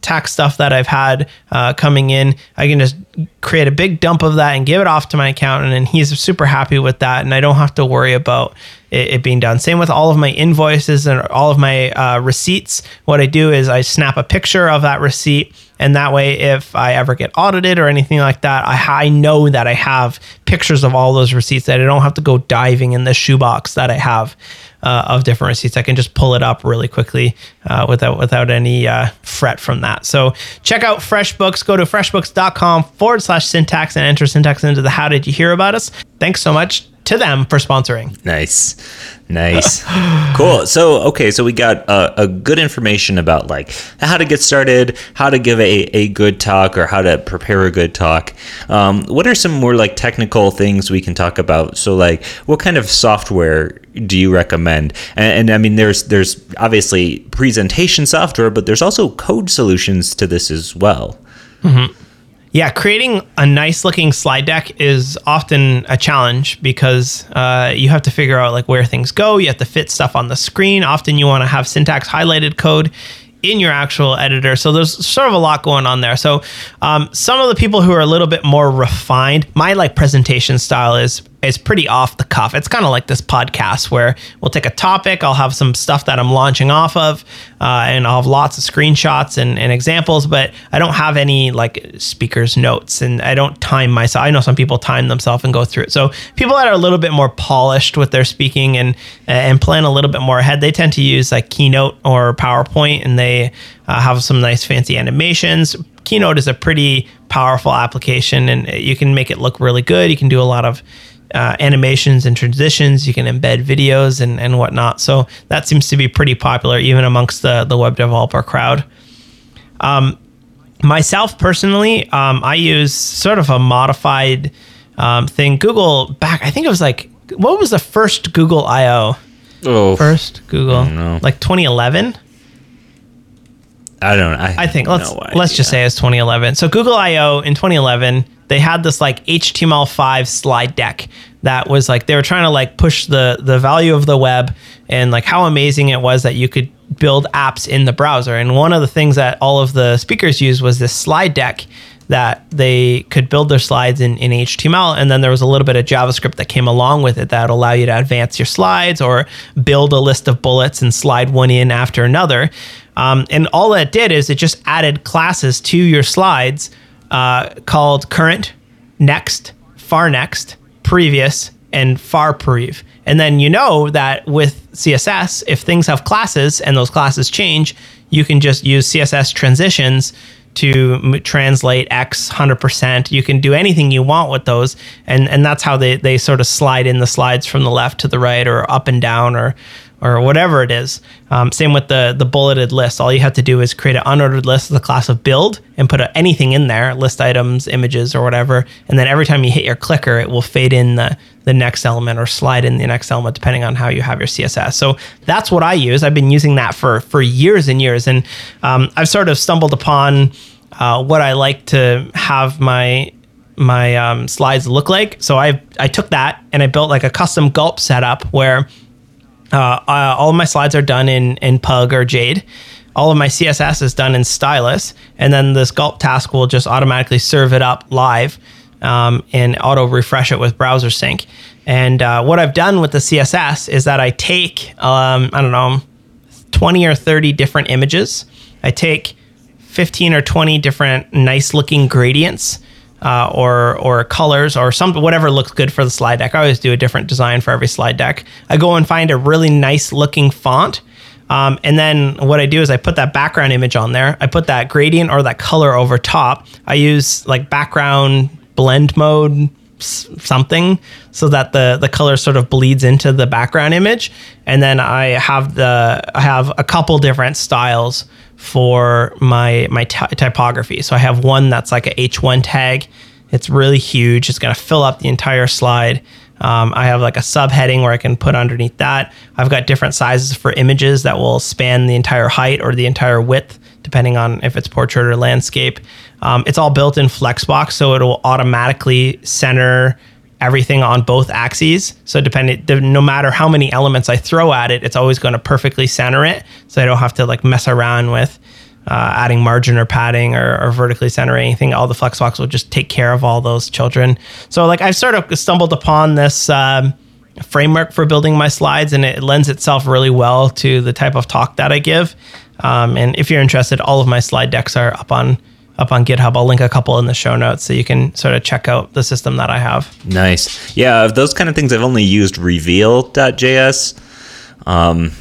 tax stuff that I've had uh, coming in. I can just create a big dump of that and give it off to my accountant, and he's super happy with that. And I don't have to worry about it, being done. Same with all of my invoices and all of my uh, receipts. What I do is I snap a picture of that receipt and that way, if I ever get audited or anything like that, I, I know that I have pictures of all those receipts that I don't have to go diving in the shoebox that I have uh, of different receipts. I can just pull it up really quickly uh, without without any uh, fret from that. So check out FreshBooks. Go to freshbooks.com forward slash syntax and enter syntax into the how did you hear about us. Thanks so much to them for sponsoring. Nice. Nice. cool. So, okay, so we got uh, a good information about like how to get started, how to give a, a good talk, or how to prepare a good talk. Um, what are some more like technical things we can talk about? So, like, what kind of software do you recommend? And, and I mean, there's there's obviously presentation software, but there's also code solutions to this as well. Mm-hmm. Yeah, creating a nice looking slide deck is often a challenge because uh, you have to figure out like where things go. You have to fit stuff on the screen. Often you want to have syntax highlighted code in your actual editor. So there's sort of a lot going on there. So um, some of the people who are a little bit more refined, my like presentation style is is pretty off the cuff. It's kind of like this podcast where we'll take a topic, I'll have some stuff that I'm launching off of, uh, and I'll have lots of screenshots and, and, examples, but I don't have any like speakers notes and I don't time myself. I know some people time themselves and go through it. So people that are a little bit more polished with their speaking and and plan a little bit more ahead, they tend to use like Keynote or PowerPoint and they uh, have some nice fancy animations. Keynote is a pretty powerful application and you can make it look really good. You can do a lot of uh, animations and transitions. You can embed videos and, and whatnot. So that seems to be pretty popular even amongst the, the web developer crowd. Um, myself personally, um, I use sort of a modified um, thing. Google back, I think it was like, what was the first Google I/O? Oh, first Google, like 2011. I don't. I, I think let's no let's just say it's 2011. So Google I/O in 2011 they had this like HTML5 slide deck that was like they were trying to like push the the value of the web and like how amazing it was that you could build apps in the browser. And one of the things that all of the speakers used was this slide deck that they could build their slides in, in HTML. And then there was a little bit of JavaScript that came along with it that allow you to advance your slides or build a list of bullets and slide one in after another. Um, and all that did is it just added classes to your slides uh, called current, next, far next, previous, and far prev. And then you know that with CSS, if things have classes and those classes change, you can just use CSS transitions to translate X 100%. You can do anything you want with those. And, and that's how they, they sort of slide in the slides from the left to the right or up and down or, or whatever it is. Um, same with the the bulleted list. All you have to do is create an unordered list of the class of build and put a, anything in there, list items, images, or whatever. And then every time you hit your clicker, it will fade in the the next element or slide in the next element depending on how you have your CSS. So that's what I use. I've been using that for for years and years, and um, I've sort of stumbled upon uh, what I like to have my my um, slides look like. So I I took that and I built like a custom gulp setup where uh, uh, all of my slides are done in in Pug or Jade. All of my CSS is done in Stylus, and then this gulp task will just automatically serve it up live um, and auto refresh it with browser sync. And uh, what I've done with the CSS is that I take um, I don't know 20 or 30 different images. I take 15 or 20 different nice looking gradients uh, or or colors or some whatever looks good for the slide deck. I always do a different design for every slide deck. I go and find a really nice looking font. Um, and then what I do is I put that background image on there. I put that gradient or that color over top. I use like background blend mode something so that the the color sort of bleeds into the background image and then i have the i have a couple different styles for my my ty- typography. So I have one that's like a H1 tag. It's really huge. It's going to fill up the entire slide. Um, I have like a subheading where I can put underneath that. I've got different sizes for images that will span the entire height or the entire width, depending on if it's portrait or landscape. Um, it's all built in Flexbox, so it'll automatically center everything on both axes. So depending, no matter how many elements I throw at it, it's always going to perfectly center it. So I don't have to like mess around with uh, adding margin or padding or, or vertically center anything. All the Flexbox will just take care of all those children. So like I've sort of stumbled upon this um, framework for building my slides, and it lends itself really well to the type of talk that I give. Um, and if you're interested, all of my slide decks are up on up on GitHub. I'll link a couple in the show notes so you can sort of check out the system that I have. Nice. Yeah, those kind of things I've only used reveal.js. Um,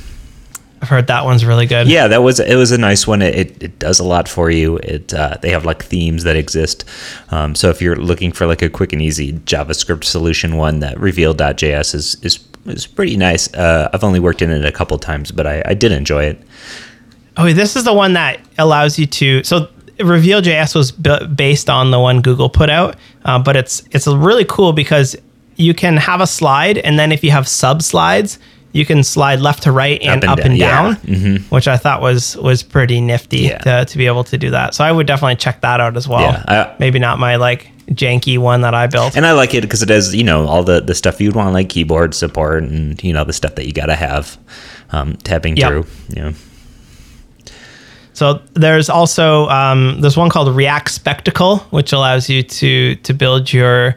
I've heard that one's really good. Yeah, that was it was a nice one. It, it, it does a lot for you. It uh, they have like themes that exist. Um, so if you're looking for like a quick and easy JavaScript solution, one that reveal.js is is is pretty nice. Uh, I've only worked in it a couple times, but I, I did enjoy it. Oh, this is the one that allows you to. So Reveal.js was b- based on the one Google put out, uh, but it's it's really cool because you can have a slide, and then if you have sub slides, you can slide left to right and up and, up and down, yeah. mm-hmm. which I thought was was pretty nifty yeah. to, to be able to do that. So I would definitely check that out as well. Yeah, I, Maybe not my like janky one that I built. And I like it because it has, you know, all the, the stuff you'd want, like keyboard support and, you know, the stuff that you got to have um, tapping yep. through. You know. So there's also um, there's one called React Spectacle, which allows you to to build your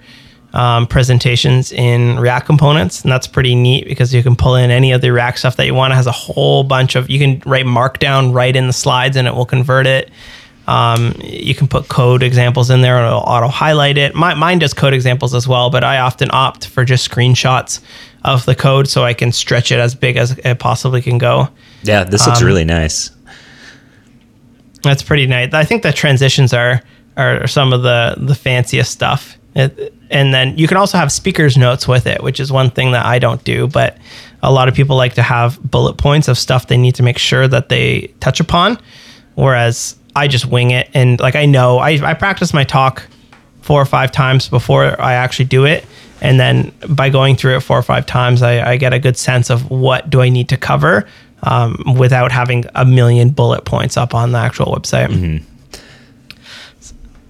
um, presentations in React components, and that's pretty neat because you can pull in any of the React stuff that you want. It has a whole bunch of you can write Markdown right in the slides, and it will convert it. Um, you can put code examples in there, and it'll auto highlight it. My, mine does code examples as well, but I often opt for just screenshots of the code so I can stretch it as big as it possibly can go. Yeah, this looks um, really nice. That's pretty nice. I think the transitions are are some of the the fanciest stuff. It, and then you can also have speakers notes with it, which is one thing that I don't do, but a lot of people like to have bullet points of stuff they need to make sure that they touch upon. Whereas I just wing it and like I know I, I practice my talk four or five times before I actually do it. And then by going through it four or five times, I, I get a good sense of what do I need to cover um, without having a million bullet points up on the actual website. Mm-hmm.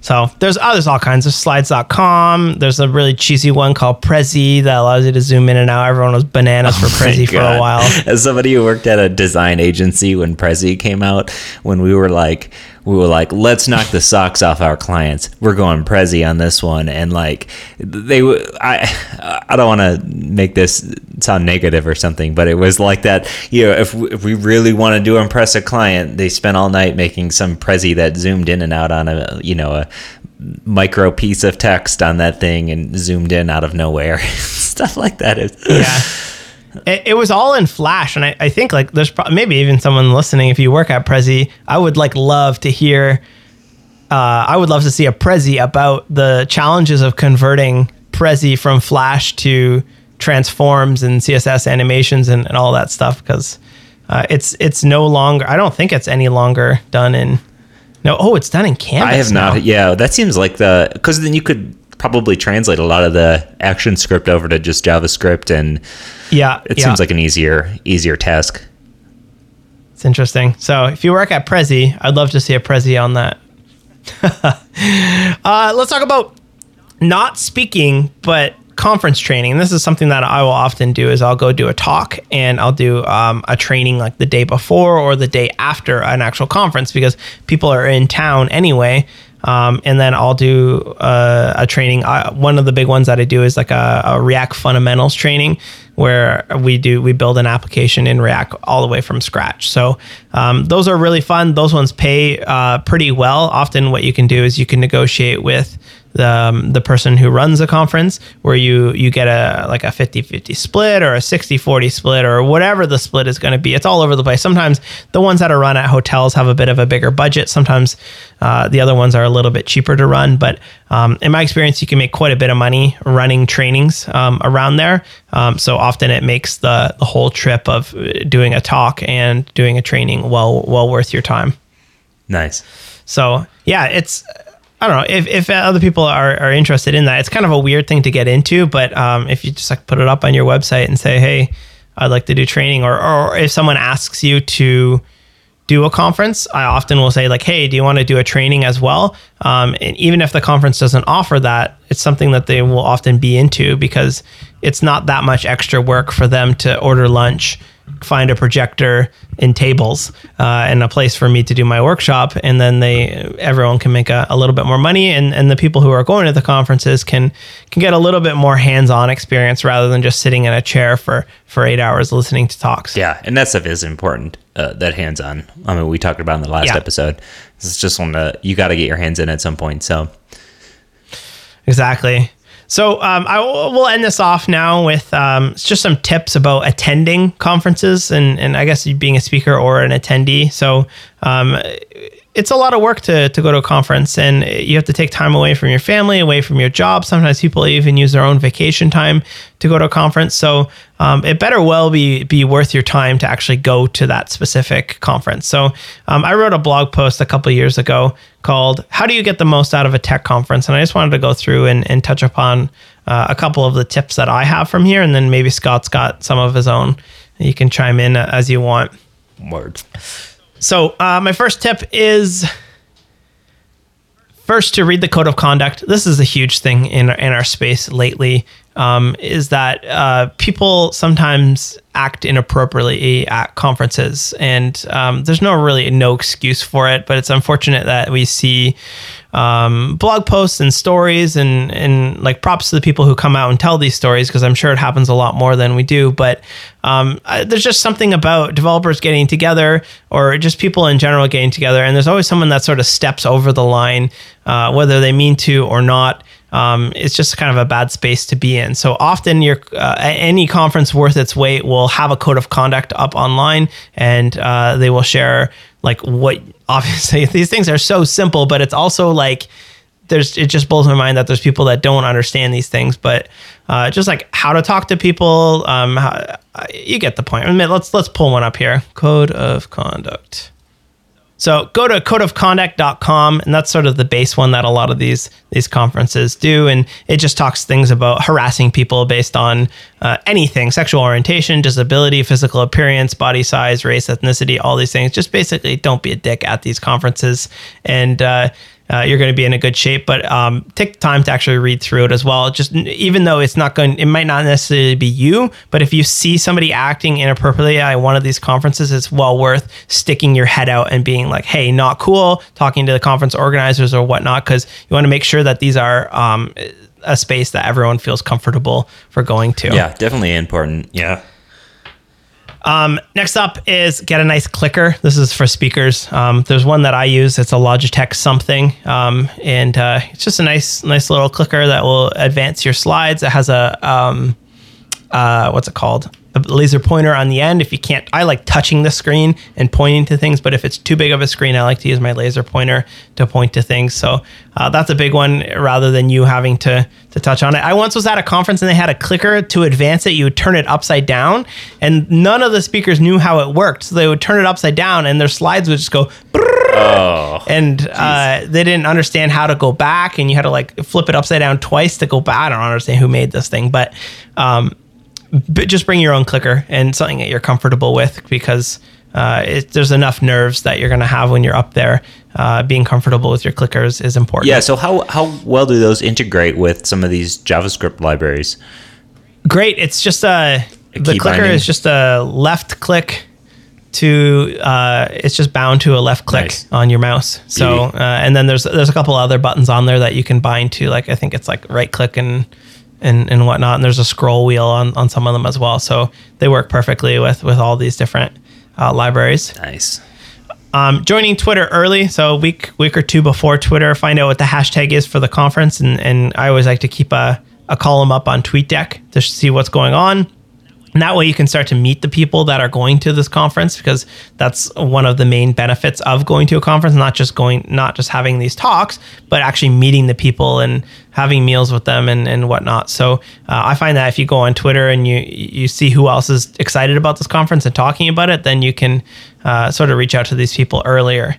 So there's oh, there's all kinds of slides.com. There's a really cheesy one called Prezi that allows you to zoom in and out. Everyone was bananas oh for Prezi for a while. As somebody who worked at a design agency when Prezi came out, when we were like we were like, let's knock the socks off our clients. We're going Prezi on this one, and like they, I, I don't want to make this sound negative or something, but it was like that. You know, if we, if we really wanted to impress a client, they spent all night making some Prezi that zoomed in and out on a, you know, a micro piece of text on that thing and zoomed in out of nowhere, stuff like that. yeah. It, it, was all in Flash, and I, I think like there's pro- maybe even someone listening. If you work at Prezi, I would like love to hear. Uh, I would love to see a Prezi about the challenges of converting Prezi from Flash to transforms and CSS animations and, and all that stuff because uh, it's it's no longer. I don't think it's any longer done in. No, oh, it's done in Canvas. I have now. not. Yeah, that seems like the because then you could probably translate a lot of the action script over to just JavaScript, and Yeah, it yeah. seems like an easier easier task. It's interesting. So if you work at Prezi, I'd love to see a Prezi on that. uh, let's talk about not speaking, but conference training. And this is something that I will often do is I'll go do a talk and I'll do um, a training like the day before or the day after an actual conference because people are in town anyway. Um, and then I'll do uh, a training. Uh, one of the big ones that I do is like a, a React fundamentals training, where we do we build an application in React all the way from scratch. So um, those are really fun. Those ones pay uh, pretty well. Often, what you can do is you can negotiate with um, the person who runs a conference where you you get a like a 50-50 split or a 60-40 split or whatever the split is going to be. It's all over the place. Sometimes the ones that are run at hotels have a bit of a bigger budget. Sometimes uh, the other ones are a little bit cheaper to run. But um, in my experience you can make quite a bit of money running trainings um, around there. Um, so often it makes the, the whole trip of uh, doing a talk and doing a training well well worth your time. Nice. so yeah, it's I don't know if, if other people are, are interested in that. It's kind of a weird thing to get into, but um, if you just like put it up on your website and say, hey, I'd like to do training, or or if someone asks you to do a conference, I often will say like, hey, do you want to do a training as well? Um, and even if the conference doesn't offer that, it's something that they will often be into because it's not that much extra work for them to order lunch find a projector in tables uh, and a place for me to do my workshop and then they everyone can make a, a little bit more money and, and the people who are going to the conferences can can get a little bit more hands-on experience rather than just sitting in a chair for for eight hours listening to talks Yeah, and that stuff is important. Uh, that hands on. I mean, we talked about in the last Yeah. episode. It's just one that you got to get your hands in at some point. So Exactly. So um, I will we'll end this off now with um, just some tips about attending conferences and, and I guess being a speaker or an attendee. So um, it's a lot of work to, to go to a conference and you have to take time away from your family, away from your job. Sometimes people even use their own vacation time to go to a conference. So um, it better well be be worth your time to actually go to that specific conference. So um, I wrote a blog post a couple years ago called "How do you get the most out of a tech conference?" and I just wanted to go through and, and touch upon uh, a couple of the tips that I have from here, and then maybe Scott's got some of his own. You can chime in as you want. words. So, uh, my first tip is first to read the code of conduct. This is a huge thing in in our space lately. Um, is that uh, people sometimes act inappropriately at conferences, and um, there's no really no excuse for it. But it's unfortunate that we see um, blog posts and stories, and and like props to the people who come out and tell these stories because I'm sure it happens a lot more than we do. But um, I, there's just something about developers getting together, or just people in general getting together, and there's always someone that sort of steps over the line, uh, whether they mean to or not. Um, it's just kind of a bad space to be in. So often, your uh, any conference worth its weight will have a code of conduct up online, and uh, they will share like what. Obviously, these things are so simple, but it's also like there's. It just blows my mind that there's people that don't understand these things, but uh, just like how to talk to people. Um, how, you get the point. I mean, let's let's pull one up here. Code of conduct. So go to codeofconduct.com, and that's sort of the base one that a lot of these these conferences do, and it just talks things about harassing people based on uh, anything: sexual orientation, disability, physical appearance, body size, race, ethnicity, all these things. Just basically, don't be a dick at these conferences, and uh, uh, you're going to be in a good shape. But um, take time to actually read through it as well. Just even though it's not going, it might not necessarily be you, but if you see somebody acting inappropriately at one of these conferences, it's well worth sticking your head out and being like, "Hey, not cool." Talking to the conference organizers or whatnot, because you want to make sure that these are um, a space that everyone feels comfortable for going to. Yeah, definitely important. Yeah. Um, next up is get a nice clicker. This is for speakers. Um, there's one that I use. It's a Logitech something, um, and uh, it's just a nice, nice little clicker that will advance your slides. It has a um, uh, what's it called? A laser pointer on the end. If you can't, I like touching the screen and pointing to things, but if it's too big of a screen, I like to use my laser pointer to point to things. So uh, that's a big one rather than you having to to touch on it. I once was at a conference and they had a clicker to advance it. You would turn it upside down, and none of the speakers knew how it worked. So they would turn it upside down, and their slides would just go. Oh, and uh, they didn't understand how to go back, and you had to like flip it upside down twice to go back. I don't understand who made this thing, but um, but just bring your own clicker and something that you're comfortable with because uh, it, there's enough nerves that you're going to have when you're up there. Uh, being comfortable with your clickers is important. yeah. So how how well do those integrate with some of these JavaScript libraries? Great. It's just a the clicker binding. is just a left click to uh, it's just bound to a left click Nice. on your mouse. So uh, and then there's there's a couple other buttons on there that you can bind to. Like I think it's like right click and and and whatnot. And there's a scroll wheel on on some of them as well. So they work perfectly with with all these different uh, libraries. Nice. Um, joining Twitter early, so a week week or two before Twitter, find out what the hashtag is for the conference, and and I always like to keep a a column up on TweetDeck to see what's going on. And that way you can start to meet the people that are going to this conference because that's one of the main benefits of going to a conference, not just going, not just having these talks, but actually meeting the people and having meals with them and, and whatnot. So uh, I find that if you go on Twitter and you you see who else is excited about this conference and talking about it, then you can uh, sort of reach out to these people earlier.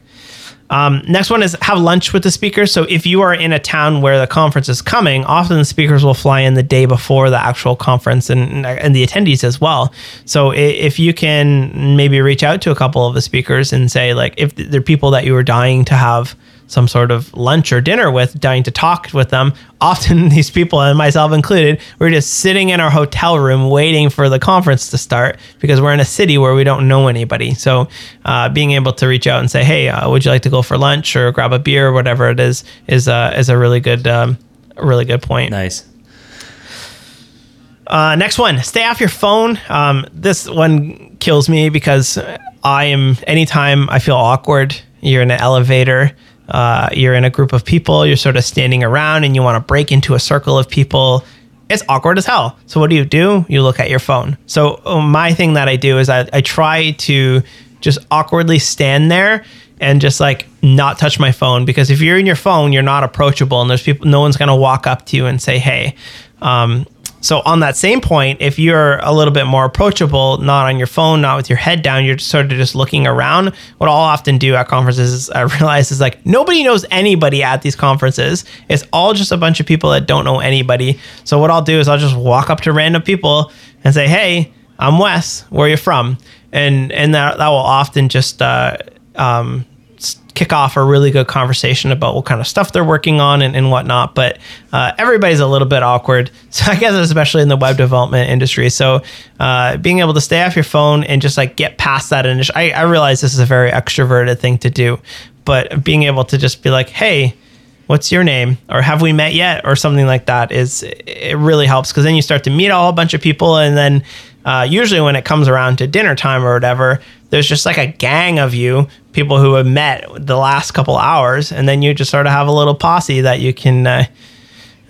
Um, next one is have lunch with the speakers. So if you are in a town where the conference is coming, often the speakers will fly in the day before the actual conference and and the attendees as well. So if you can maybe reach out to a couple of the speakers and say like if they're people that you are dying to have some sort of lunch or dinner with, dying to talk with them. Often these people, and myself included, we're just sitting in our hotel room waiting for the conference to start because we're in a city where we don't know anybody. So uh, being able to reach out and say, "Hey, uh, would you like to go for lunch or grab a beer or whatever it is," is uh, is a really good, um, really good point. Nice. Uh, next one, stay off your phone. Um, this one kills me because I am anytime I feel awkward. You're in an elevator. Uh, you're in a group of people. You're sort of standing around, and you want to break into a circle of people. It's awkward as hell. So what do you do? You look at your phone. So uh, my thing that I do is I, I try to just awkwardly stand there and just like not touch my phone because if you're in your phone, you're not approachable, and there's people. No one's gonna walk up to you and say, "Hey." Um, so on that same point, if you're a little bit more approachable, not on your phone, not with your head down, you're sort of just looking around. What I'll often do at conferences is I realize is like nobody knows anybody at these conferences. It's all just a bunch of people that don't know anybody. So what I'll do is I'll just walk up to random people and say, "Hey, I'm Wes. Where are you from?" And and that that will often just uh, um, kick off a really good conversation about what kind of stuff they're working on and, and whatnot. But uh, everybody's a little bit awkward. So I guess especially in the web development industry. So uh, being able to stay off your phone and just like get past that initial, I, I realize this is a very extroverted thing to do, but being able to just be like, hey, what's your name or have we met yet or something like that is it really helps because then you start to meet a whole bunch of people and then uh, usually when it comes around to dinner time or whatever there's just like a gang of you people who have met the last couple hours and then you just sort of have a little posse that you can uh,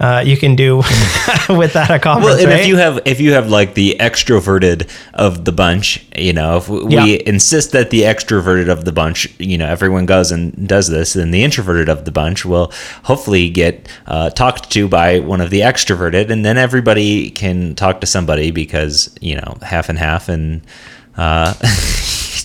uh, you can do with that a conference Well, and right? if you have if you have like the extroverted of the bunch, you know, if we Yeah. insist that the extroverted of the bunch, you know, everyone goes and does this, then the introverted of the bunch will hopefully get uh, talked to by one of the extroverted, and then everybody can talk to somebody because you know half and half and. Uh,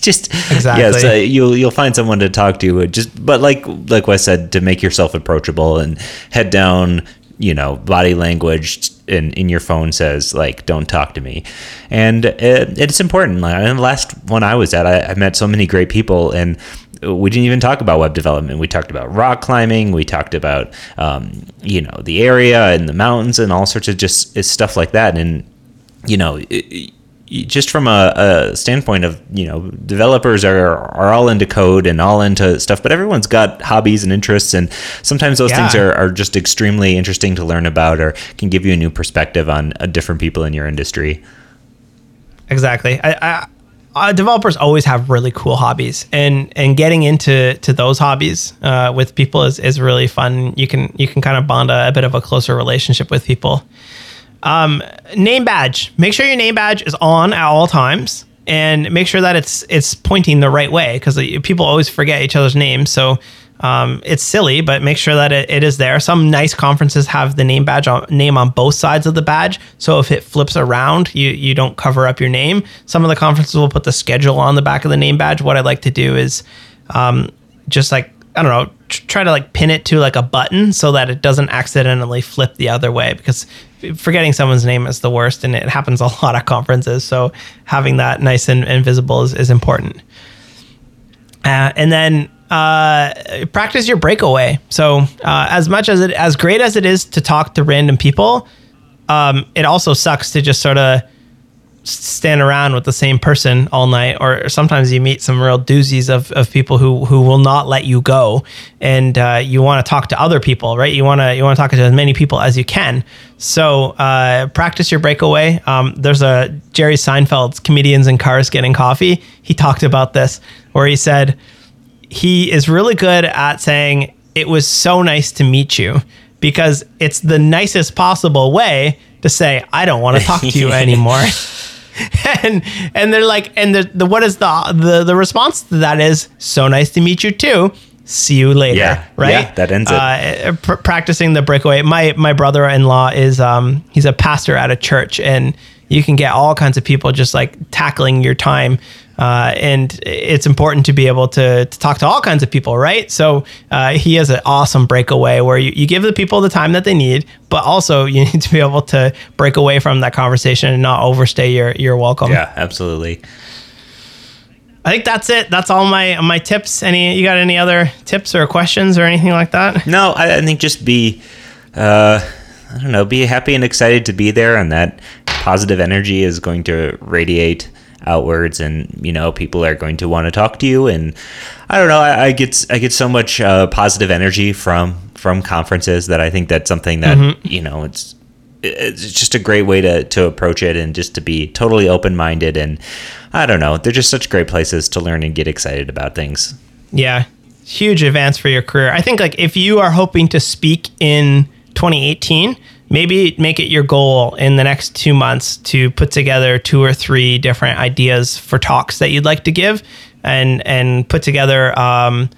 just Exactly. yes, uh, you'll you'll find someone to talk to. uh, Just but like like Wes said, to make yourself approachable and head down, you know, body language in in your phone says like don't talk to me, and it, it's important. Like in the last one I was at, I, I met so many great people and. We didn't even talk about web development. We talked about rock climbing. We talked about, um, you know, the area and the mountains and all sorts of just uh, stuff like that. And you know, it- it- just from a, a standpoint of you know developers are are all into code and all into stuff but everyone's got hobbies and interests and sometimes those things are, are just extremely interesting to learn about or can give you a new perspective on uh, different people in your industry Exactly. I, I, uh, developers always have really cool hobbies, and and getting into to those hobbies uh, with people is, is really fun. You can you can kind of bond a, a bit of a closer relationship with people. Um, name badge. Make sure your name badge is on at all times, and make sure that it's it's pointing the right way because people always forget each other's names. So um, it's silly, but make sure that it, it is there. Some nice conferences have the name badge on, name on both sides of the badge, so if it flips around, you you don't cover up your name. Some of the conferences will put the schedule on the back of the name badge. What I like to do is um, just like I don't know, try to like pin it to like a button so that it doesn't accidentally flip the other way because forgetting someone's name is the worst and it happens a lot of conferences. So having that nice and, and visible is, is important. Uh, and then uh, practice your breakaway. So uh, as much as it, as great as it is to talk to random people, um, it also sucks to just sort of stand around with the same person all night or sometimes you meet some real doozies of, of people who who will not let you go. And uh, you want to talk to other people right? You want to you want to talk to as many people as you can. So uh, practice your breakaway. Um, there's a jerry seinfeld's comedians in cars getting coffee. He talked about this where he said he is really good at saying it was so nice to meet you because it's the nicest possible way to say I don't want to talk to you anymore. and and they're like, and the, the what is the the the response to that is so nice to meet you too. See you later. Yeah, right. Yeah, that ends it. Uh, pr- practicing the breakaway. My my brother in law is um he's a pastor at a church, and you can get all kinds of people just like tackling your time uh, and it's important to be able to, to talk to all kinds of people, right? So uh, he has an awesome breakaway where you, you give the people the time that they need, but also you need to be able to break away from that conversation and not overstay your, your welcome. Yeah, absolutely. I think that's it. That's all my my tips. Any you got any other tips or questions or anything like that? No, I, I think just be, uh, I don't know, be happy and excited to be there, and that positive energy is going to radiate outwards and you know people are going to want to talk to you and i don't know i, I get i get so much uh, positive energy from from conferences that i think that's something that mm-hmm. you know it's it's just a great way to to approach it and just to be totally open-minded and i don't know they're just such great places to learn and get excited about things yeah huge advance for your career i think like if you are hoping to speak in 2018 maybe make it your goal in the next two months to put together two or three different ideas for talks that you'd like to give and and put together um,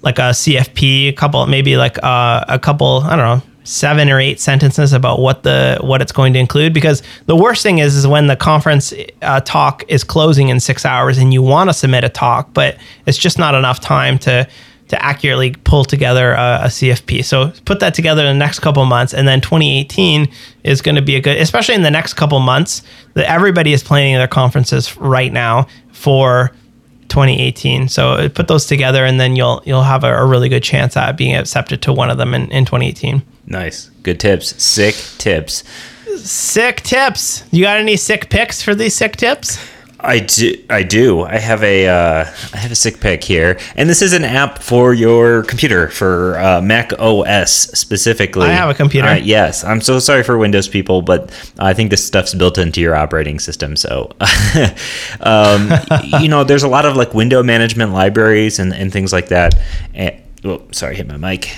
like a CFP, a couple maybe like uh, a couple I don't know seven or eight sentences about what the what it's going to include. Because the worst thing is is when the conference uh, talk is closing in six hours and you want to submit a talk but it's just not enough time to to accurately pull together a, a, CFP. So put that together in the next couple months, and then 2018 is going to be a good, especially in the next couple months. That everybody is planning their conferences right now for 2018. So put those together, and then you'll you'll have a, a really good chance at being accepted to one of them in, in 2018. Nice, good tips, sick tips. Sick tips. You got any sick picks for these sick tips? I do. I do. I have a uh, I have a sick pick here, and this is an app for your computer for uh, Mac OS specifically. I have a computer. Uh, yes, I'm so sorry for Windows people, but I think this stuff's built into your operating system. So, um, you know, there's a lot of like window management libraries and, and things like that. And, oh, sorry, hit my mic.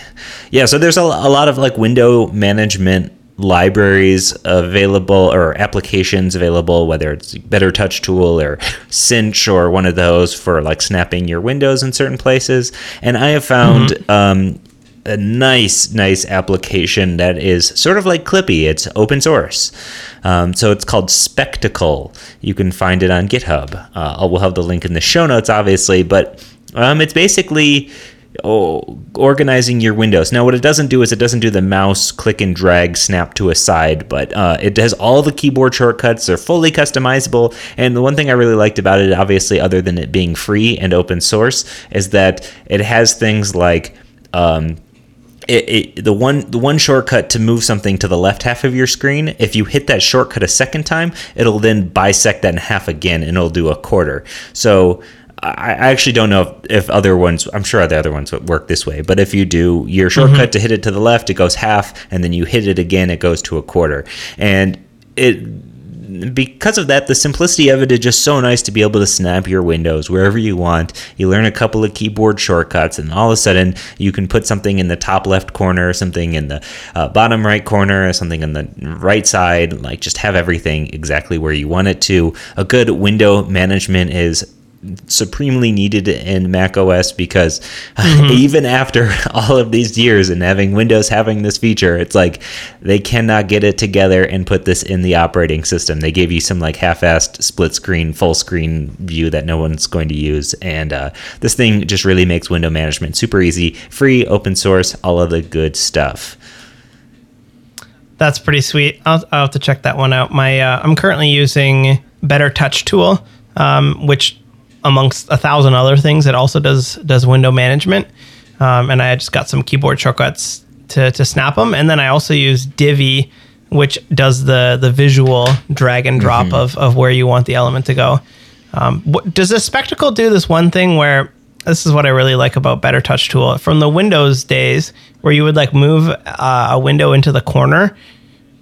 Yeah, so there's a, a lot of like window management libraries available or applications available, whether it's Better Touch Tool or Cinch or one of those for like snapping your windows in certain places. And I have found mm-hmm. um, a nice, nice application that is sort of like Clippy. It's open source. Um, so it's called Spectacle. You can find it on GitHub. Uh, we'll have the link in the show notes, obviously, but um, it's basically oh, organizing your windows. Now, what it doesn't do is it doesn't do the mouse click and drag snap to a side, but uh, it does all the keyboard shortcuts. They're fully customizable. And the one thing I really liked about it, obviously, other than it being free and open source, is that it has things like um, it, it, the one the one shortcut to move something to the left half of your screen if you hit that shortcut a second time it'll then bisect that in half again and it'll do a quarter so I actually don't know if, if, other ones. I'm sure the other ones would work this way. But if you do your shortcut mm-hmm. to hit it to the left, it goes half, and then you hit it again, it goes to a quarter. And it because of that, the simplicity of it is just so nice to be able to snap your windows wherever you want. You learn a couple of keyboard shortcuts, and all of a sudden you can put something in the top left corner, something in the uh, bottom right corner, something on the right side. Like just have everything exactly where you want it to. A good window management is supremely needed in Mac OS because mm-hmm. even after all of these years and having Windows having this feature, it's like they cannot get it together and put this in the operating system. They gave you some like half-assed split screen, full screen view that no one's going to use, and uh, this thing just really makes window management super easy, free, open source, all of the good stuff. That's pretty sweet. I'll, I'll have to check that one out. My uh, I'm currently using Better Touch Tool, um, which amongst a thousand other things, it also does does window management. Um, and I just got some keyboard shortcuts to, to snap them. And then I also use Divvy, which does the the visual drag and drop mm-hmm. of, of where you want the element to go. Um, what, does the spectacle do this one thing where this is what I really like about Better Touch Tool from the Windows days, where you would like move uh, a window into the corner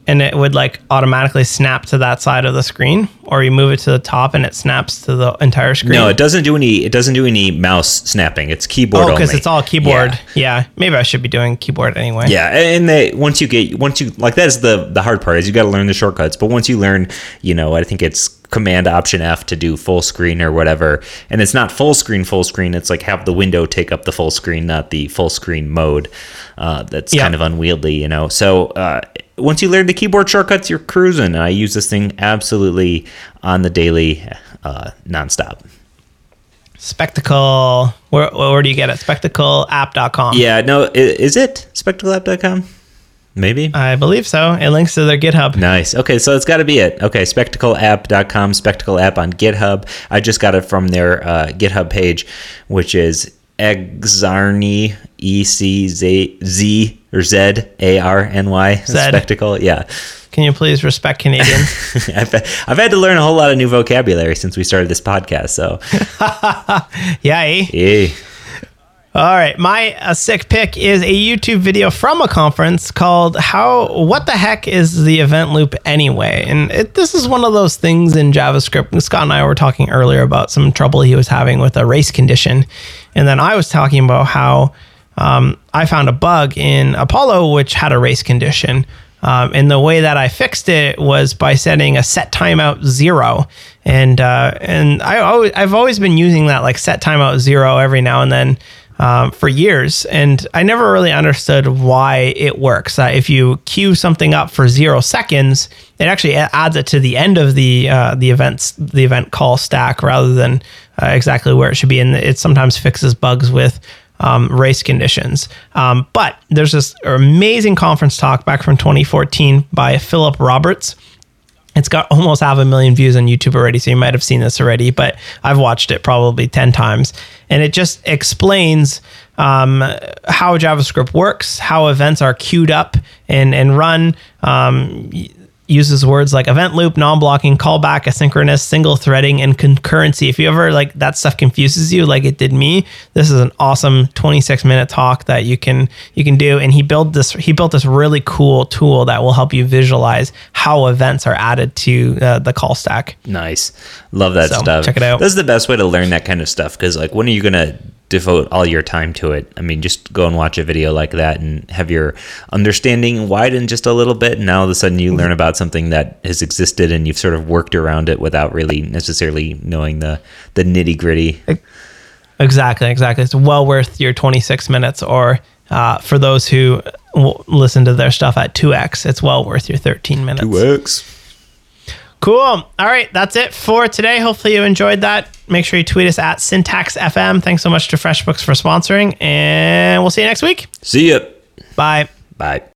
and it would like automatically snap to that side of the screen or you move it to the top and it snaps to the entire screen no it doesn't do any it doesn't do any mouse snapping it's keyboard oh because it's all keyboard yeah. yeah. maybe i should be doing keyboard anyway yeah and they once you get once you like that's the the hard part is you got to learn the shortcuts but once you learn you know i think it's command option F to do full screen or whatever. And it's not full screen, full screen. It's like have the window take up the full screen, not the full screen mode. Uh, that's yeah. kind of unwieldy, you know. So uh, once you learn the keyboard shortcuts, you're cruising. I use this thing absolutely on the daily, uh, nonstop. Spectacle. Where, where do you get it? Spectacleapp.com. Yeah, no, is it spectacleapp.com? Maybe. I believe so. It links to their GitHub. Nice. Okay, so it's got to be it. Okay, spectacleapp.com, spectacle app on GitHub. I just got it from their uh, GitHub page, which is Eczarny, E C Z Z or Z A R N Y spectacle. Yeah. Can you please respect Canadians? I've, I've had to learn a whole lot of new vocabulary since we started this podcast. So, yeah. Eh? Yeah. All right, my uh, sick pick is a YouTube video from a conference called "How What the Heck is the Event Loop Anyway?" And it, this is one of those things in JavaScript. Scott and I were talking earlier about some trouble he was having with a race condition, and then I was talking about how um, I found a bug in Apollo which had a race condition. Um, and the way that I fixed it was by setting a set timeout zero, and uh, and I always I've always been using that like set timeout zero every now and then um, for years, and I never really understood why it works. Uh, if you queue something up for zero seconds, it actually adds it to the end of the uh, the events the event call stack rather than uh, exactly where it should be, and it sometimes fixes bugs with. Um, race conditions. Um, but there's this amazing conference talk back from 2014 by Philip Roberts it's got almost half a million views on YouTube already, so you might have seen this already, but I've watched it probably 10 times. And it just explains um, how JavaScript works, how events are queued up and, and run. Um, uses words like event loop, non-blocking, callback, asynchronous, single threading, and concurrency. If you ever like that stuff confuses you, like it did me, this is an awesome 26 minute talk that you can you can do. And he built this he built this really cool tool that will help you visualize how events are added to uh, the call stack. Nice, love that so, stuff. Check it out. This is the best way to learn that kind of stuff because like when are you gonna devote all your time to it. I mean, just go and watch a video like that and have your understanding widen just a little bit. And now all of a sudden you learn about something that has existed and you've sort of worked around it without really necessarily knowing the, the nitty gritty. Exactly, exactly. It's well worth your 26 minutes or uh, for those who listen to their stuff at 2x, it's well worth your 13 minutes. 2x. Cool. All right, that's it for today. Hopefully you enjoyed that. Make sure you tweet us at Syntax FM. Thanks so much to FreshBooks for sponsoring, and we'll see you next week. See ya. Bye. Bye.